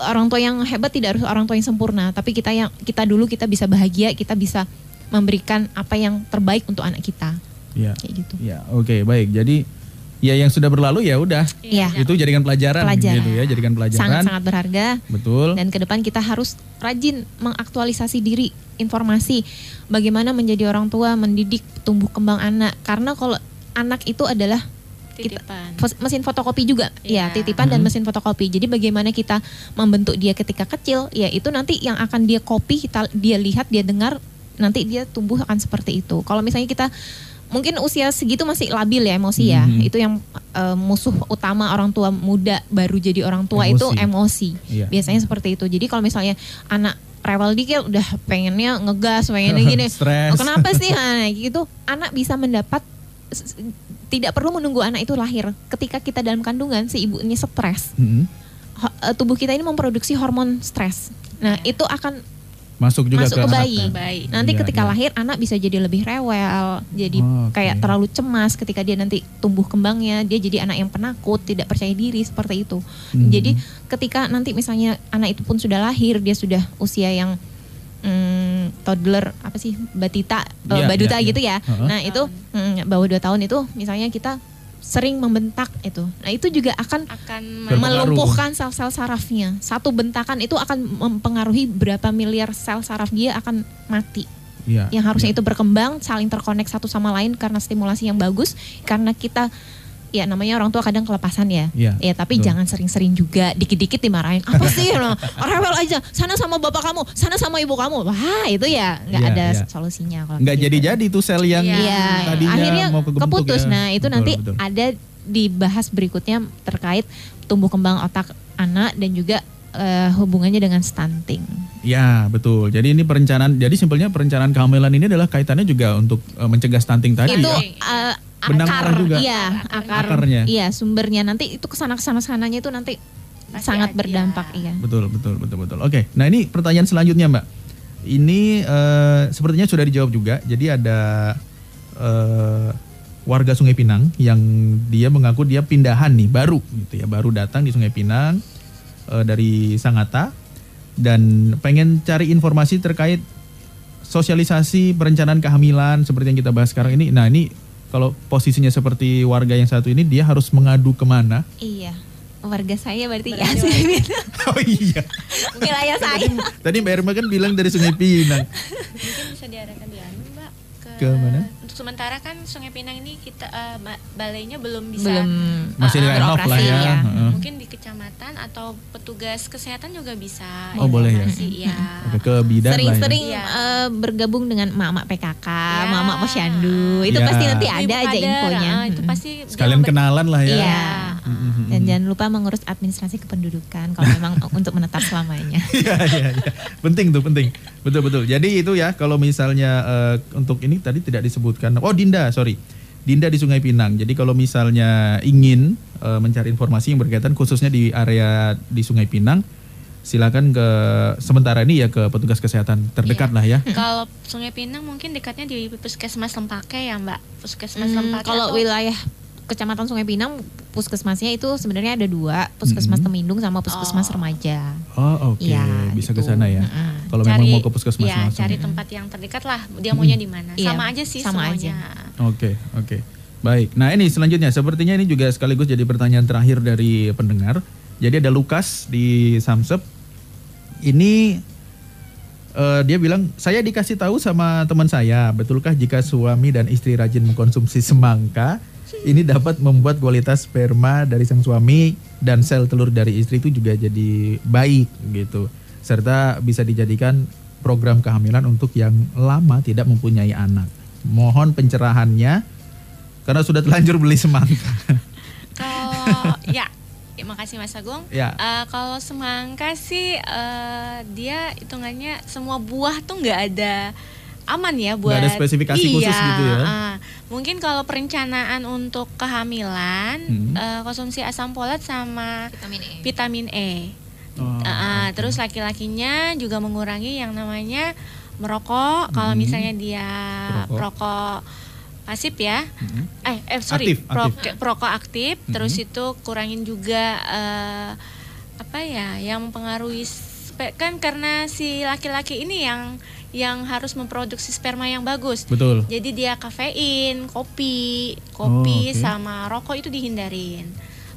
orang tua yang hebat tidak harus orang tua yang sempurna, tapi kita yang kita dulu kita bisa bahagia, kita bisa memberikan apa yang terbaik untuk anak kita. Ya. Kayak gitu. Ya, oke, baik. Jadi ya yang sudah berlalu ya udah. Iya. Itu jadikan pelajaran, Pelajaran. gitu ya, jadikan pelajaran. Sangat-sangat berharga Betul. dan ke depan kita harus rajin mengaktualisasi diri informasi bagaimana menjadi orang tua, mendidik tumbuh kembang anak. Karena kalau anak itu adalah kita- Titipan. Mesin fotokopi juga ya Iya. titipan dan Mhm. mesin fotokopi jadi bagaimana kita membentuk dia ketika kecil ya itu nanti yang akan dia copy kita dia lihat dia dengar nanti dia tumbuh akan seperti itu kalau misalnya kita mungkin usia segitu masih labil ya emosi ya Mhm. itu yang eh, musuh utama orang tua muda baru jadi orang tua Emosi. itu emosi Iya. biasanya seperti itu jadi kalau misalnya anak rewel dikit udah pengennya ngegas, pengennya gini. (laughs) Oh, kenapa sih? Nah, gitu anak bisa mendapat tidak perlu menunggu anak itu lahir. Ketika kita dalam kandungan si ibunya stres, eh, tubuh kita ini memproduksi hormon stres. Nah, itu akan Masuk juga masuk ke anak bayi. Bayi. Nanti Iya, ketika iya. lahir anak bisa jadi lebih rewel, jadi Oh, oke. kayak terlalu cemas ketika dia nanti tumbuh kembangnya, dia jadi anak yang penakut, tidak percaya diri seperti itu. Hmm. Jadi ketika nanti misalnya anak itu pun sudah lahir, dia sudah usia yang mm, toddler apa sih batita eh, Iya, baduta iya, iya. gitu ya. Heeh. Nah itu mm, bawah dua tahun itu misalnya kita sering membentak itu. Nah itu juga akan akan melumpuhkan sel-sel sarafnya. Satu bentakan itu akan mempengaruhi berapa miliar sel saraf dia akan mati. Iya, Yang harusnya iya. itu berkembang, saling terkonek satu sama lain karena stimulasi yang bagus. Karena kita ya namanya orang tua kadang kelepasan ya. Iya, Ya tapi betul. jangan sering-sering juga dikit-dikit dimarahin. Apa (laughs) sih? Nah, rewel aja. Sana sama bapak kamu, sana sama ibu kamu. Wah, itu ya nggak Iya, ada iya. solusinya kalau nggak gitu. jadi-jadi tuh sel yang Iya, tadinya akhirnya mau keputus. ya. Nah, itu Betul, nanti betul. ada dibahas berikutnya terkait tumbuh kembang otak anak dan juga eh, hubungannya dengan stunting. Ya betul. Jadi ini perencanaan. Jadi simpelnya perencanaan kehamilan ini adalah kaitannya juga untuk eh, mencegah stunting tadi. itu ya? eh, Benang akar, juga. iya, akar, Akarnya. iya sumbernya nanti itu ke sana ke sana sananya itu nanti Pasti sangat ada. berdampak, iya. Betul betul betul betul. Oke. Nah ini pertanyaan selanjutnya Mbak. Ini eh, sepertinya sudah dijawab juga. Jadi ada eh, warga Sungai Pinang yang dia mengaku dia pindahan nih baru gitu ya baru datang di Sungai Pinang eh, dari Sangatta dan pengen cari informasi terkait sosialisasi perencanaan kehamilan seperti yang kita bahas sekarang ini. Nah ini kalau posisinya seperti warga yang satu ini dia harus mengadu ke mana? Iya. Warga saya berarti, ya Berarti Sungai Pinang. (laughs) Oh iya. wilayah saya. Tadi Mbak Irma kan bilang dari Sungai Pinang. mungkin bisa diarahkan di anu mbak ke, Ke mana? Sementara kan Sungai Pinang ini kita eh, ba- balainya belum bisa Belum Masih Ah, renov lah beroperasi, ya. ya. Heeh. mungkin di kecamatan atau petugas kesehatan juga bisa Oh, boleh ya? ya. (laughs) Oke, ke bidan lah ya. Sering-sering Iya. eh, bergabung dengan mak-mak PKK, Iya. mak-mak posyandu. Itu Iya. pasti nanti Ibu ada aja kader, infonya. ah, itu pasti Sekalian kenalan lah ya. Iya. Dan jangan lupa mengurus administrasi kependudukan kalau (laughs) memang untuk menetap selamanya. (laughs) Iya, iya, iya. Penting tuh, penting. Betul, betul. Jadi itu ya, kalau misalnya eh, untuk ini tadi tidak disebutkan. Oh, Dinda, sorry. Dinda di Sungai Pinang. Jadi kalau misalnya ingin eh, mencari informasi yang berkaitan khususnya di area di Sungai Pinang, silakan ke sementara ini ya ke petugas kesehatan terdekat Iya. lah ya. (laughs) Kalau Sungai Pinang mungkin dekatnya di Puskesmas Lempake ya Mbak. Puskesmas Hmm, Lempake. kalau atau- wilayah Kecamatan Sungai Pinang, puskesmasnya itu sebenarnya ada dua, puskesmas Mm-mm. Temindung sama puskesmas Oh. remaja. Oh, oke. Iya, Bisa gitu. ke sana ya. Mm-mm. Kalau memang mau ke puskesmas Iya, langsung. cari tempat yang terdekat lah. Dia maunya di mana? Iya, Sama aja sih sama semuanya. Oke, oke. Baik. Nah, ini selanjutnya sepertinya ini juga sekaligus jadi pertanyaan terakhir dari pendengar. Jadi ada Lukas di Samsep. Ini eh, dia bilang, "Saya dikasih tahu sama teman saya, betulkah jika suami dan istri rajin mengkonsumsi semangka, ini dapat membuat kualitas sperma dari sang suami dan sel telur dari istri itu juga jadi baik gitu. Serta bisa dijadikan program kehamilan untuk yang lama tidak mempunyai anak. Mohon pencerahannya karena sudah telanjur beli semangka. Kalau (laughs) ya, ya, makasih Mas Agung. Ya. Eh, kalau semangka sih eh, dia hitungannya semua buah tuh nggak ada aman ya buat ada spesifikasi iya, khusus gitu ya? ah. mungkin kalau perencanaan untuk kehamilan Hmm. eh, konsumsi asam folat sama Vitamin E. vitamin E. Oh, oke. Terus laki-lakinya juga mengurangi yang namanya merokok. Kalau Hmm. misalnya dia Perokok. perokok pasif ya, Mhm. eh, eh sorry, Aktif, pro- aktif. perokok aktif. Mhm. Terus itu kurangin juga eh, apa ya, yang mempengaruhi kan karena si laki-laki ini yang yang harus memproduksi sperma yang bagus. Betul. Jadi dia kafein, kopi, kopi Oh, oke. sama rokok itu dihindarin.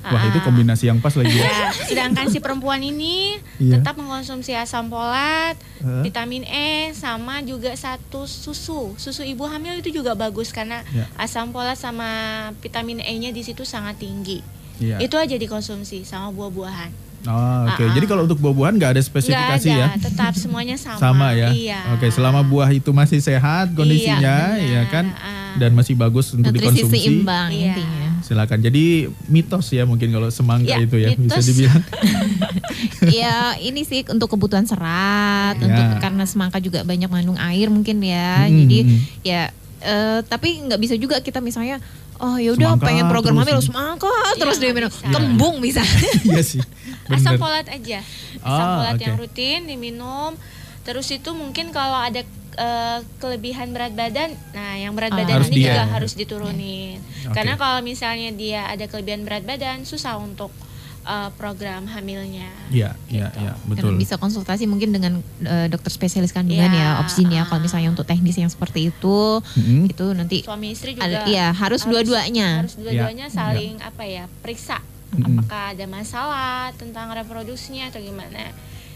Wah, Ah, itu ah. kombinasi yang pas lagi ya. Ya, sedangkan si perempuan ini Iya. tetap mengkonsumsi asam folat, Hah? vitamin E, sama juga satu susu. Susu ibu hamil itu juga bagus karena Ya. asam folat sama vitamin E-nya di situ sangat tinggi. Iya. Itu aja dikonsumsi sama buah-buahan. Oh, Oke, Ah, ah. jadi kalau untuk buah-buahan nggak ada spesifikasi ada, ya? tetap semuanya (laughs) sama. Sama ya. Iya. Oke, selama buah itu masih sehat kondisinya, Iya, ya kan. Ah. dan masih bagus untuk Nutrisi dikonsumsi. seimbang Iya. intinya. silakan. Jadi mitos ya mungkin kalau semangka Ya, itu ya bisa mitos. dibilang. (laughs) ya ini sih untuk kebutuhan serat, Ya. untuk karena semangka juga banyak mengandung air mungkin ya. Hmm, Jadi hmm. ya eh, tapi nggak bisa juga kita misalnya oh ya udah Semangka pengen program hamil semangka terus dia nggak minum kembung bisa. (laughs) Iya sih. asam folat aja asam Ah, folat oke. yang rutin diminum terus itu mungkin kalau ada eh, kelebihan berat badan nah yang berat Ah. badan Harus ini dia. juga harus diturunin Oke. karena kalau misalnya dia ada kelebihan berat badan susah untuk eh, program hamilnya Iya, iya, Gitu. iya, Dan betul. bisa konsultasi mungkin dengan eh, dokter spesialis kandungan ya, Ya, opsin ya. Kalau ah. misalnya untuk teknis yang seperti itu, Mm-mm. itu nanti suami istri juga ada, iya harus dua-duanya. harus dua-duanya Ya, saling apa ya periksa Mm-mm. apakah ada masalah tentang reproduksinya atau gimana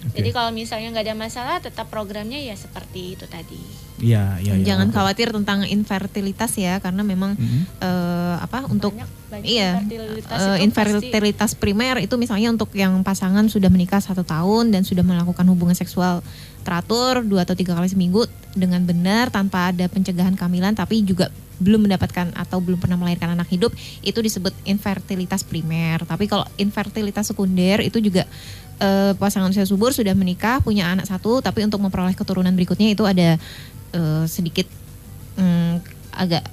Oke. jadi kalau misalnya nggak ada masalah tetap programnya ya seperti itu tadi Iya, iya, iya. Jangan khawatir tentang infertilitas ya, karena memang Mm-mm. eh, apa untuk banyak, banyak iya infertilitas itu infertilitas primer itu misalnya untuk yang pasangan sudah menikah satu tahun dan sudah melakukan hubungan seksual teratur dua atau tiga kali seminggu dengan benar tanpa ada pencegahan kehamilan tapi juga belum mendapatkan atau belum pernah melahirkan anak hidup itu disebut infertilitas primer tapi kalau infertilitas sekunder itu juga eh, pasangan usia subur sudah menikah punya anak satu tapi untuk memperoleh keturunan berikutnya itu ada eh, sedikit mm, agak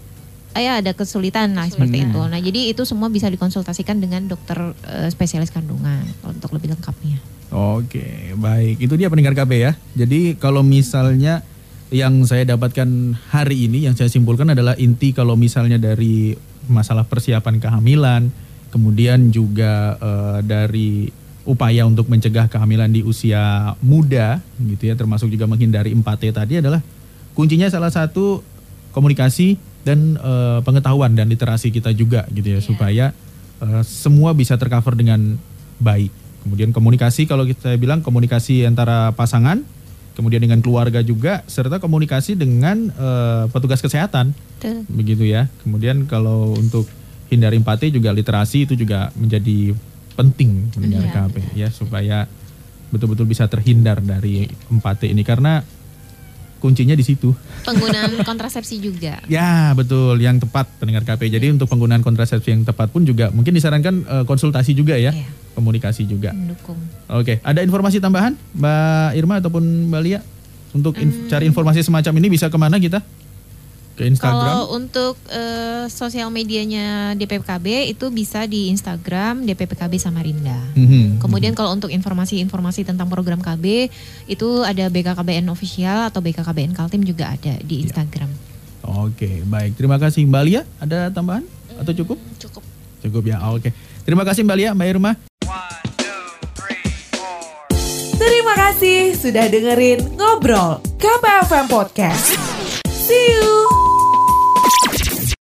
ah ya ada kesulitan lah seperti itu. Nah jadi itu semua bisa dikonsultasikan dengan dokter eh, spesialis kandungan untuk lebih lengkapnya. Oke, baik. Itu dia pendengar KB ya. Jadi kalau misalnya yang saya dapatkan hari ini yang saya simpulkan adalah inti kalau misalnya dari masalah persiapan kehamilan, kemudian juga eh, dari upaya untuk mencegah kehamilan di usia muda gitu ya, termasuk juga menghindari 4T tadi adalah kuncinya salah satu komunikasi dan eh, pengetahuan dan literasi kita juga gitu ya supaya eh, semua bisa tercover dengan baik. Kemudian komunikasi kalau kita bilang komunikasi antara pasangan, kemudian dengan keluarga juga serta komunikasi dengan eh, petugas kesehatan Betul. begitu ya. Kemudian kalau untuk hindari empati juga literasi itu juga menjadi penting mendengar Iya. KP ya supaya betul-betul bisa terhindar dari empati ini karena kuncinya di situ. Penggunaan (laughs) kontrasepsi juga. Ya betul yang tepat pendengar KP. Jadi untuk penggunaan kontrasepsi yang tepat pun juga mungkin disarankan eh, konsultasi juga ya, Iya. komunikasi juga. Mendukung. Oke, ada informasi tambahan Mbak Irma ataupun Mbak Lia untuk in- cari informasi semacam ini bisa ke mana kita? Ke Instagram? Kalau untuk eh, sosial medianya DPPKB itu bisa di Instagram DPPKB Samarinda. Mhm. Kemudian kalau untuk informasi-informasi tentang program KB itu ada BKKBN official atau BKKBN Kaltim juga ada di Instagram. Oke, baik. Terima kasih Mbak Lia. Ada tambahan atau cukup? cukup Cukup ya. Oke. Terima kasih Mbak Lia, Mbak Irma. Terima kasih sudah dengerin Ngobrol KPFM Podcast. See you!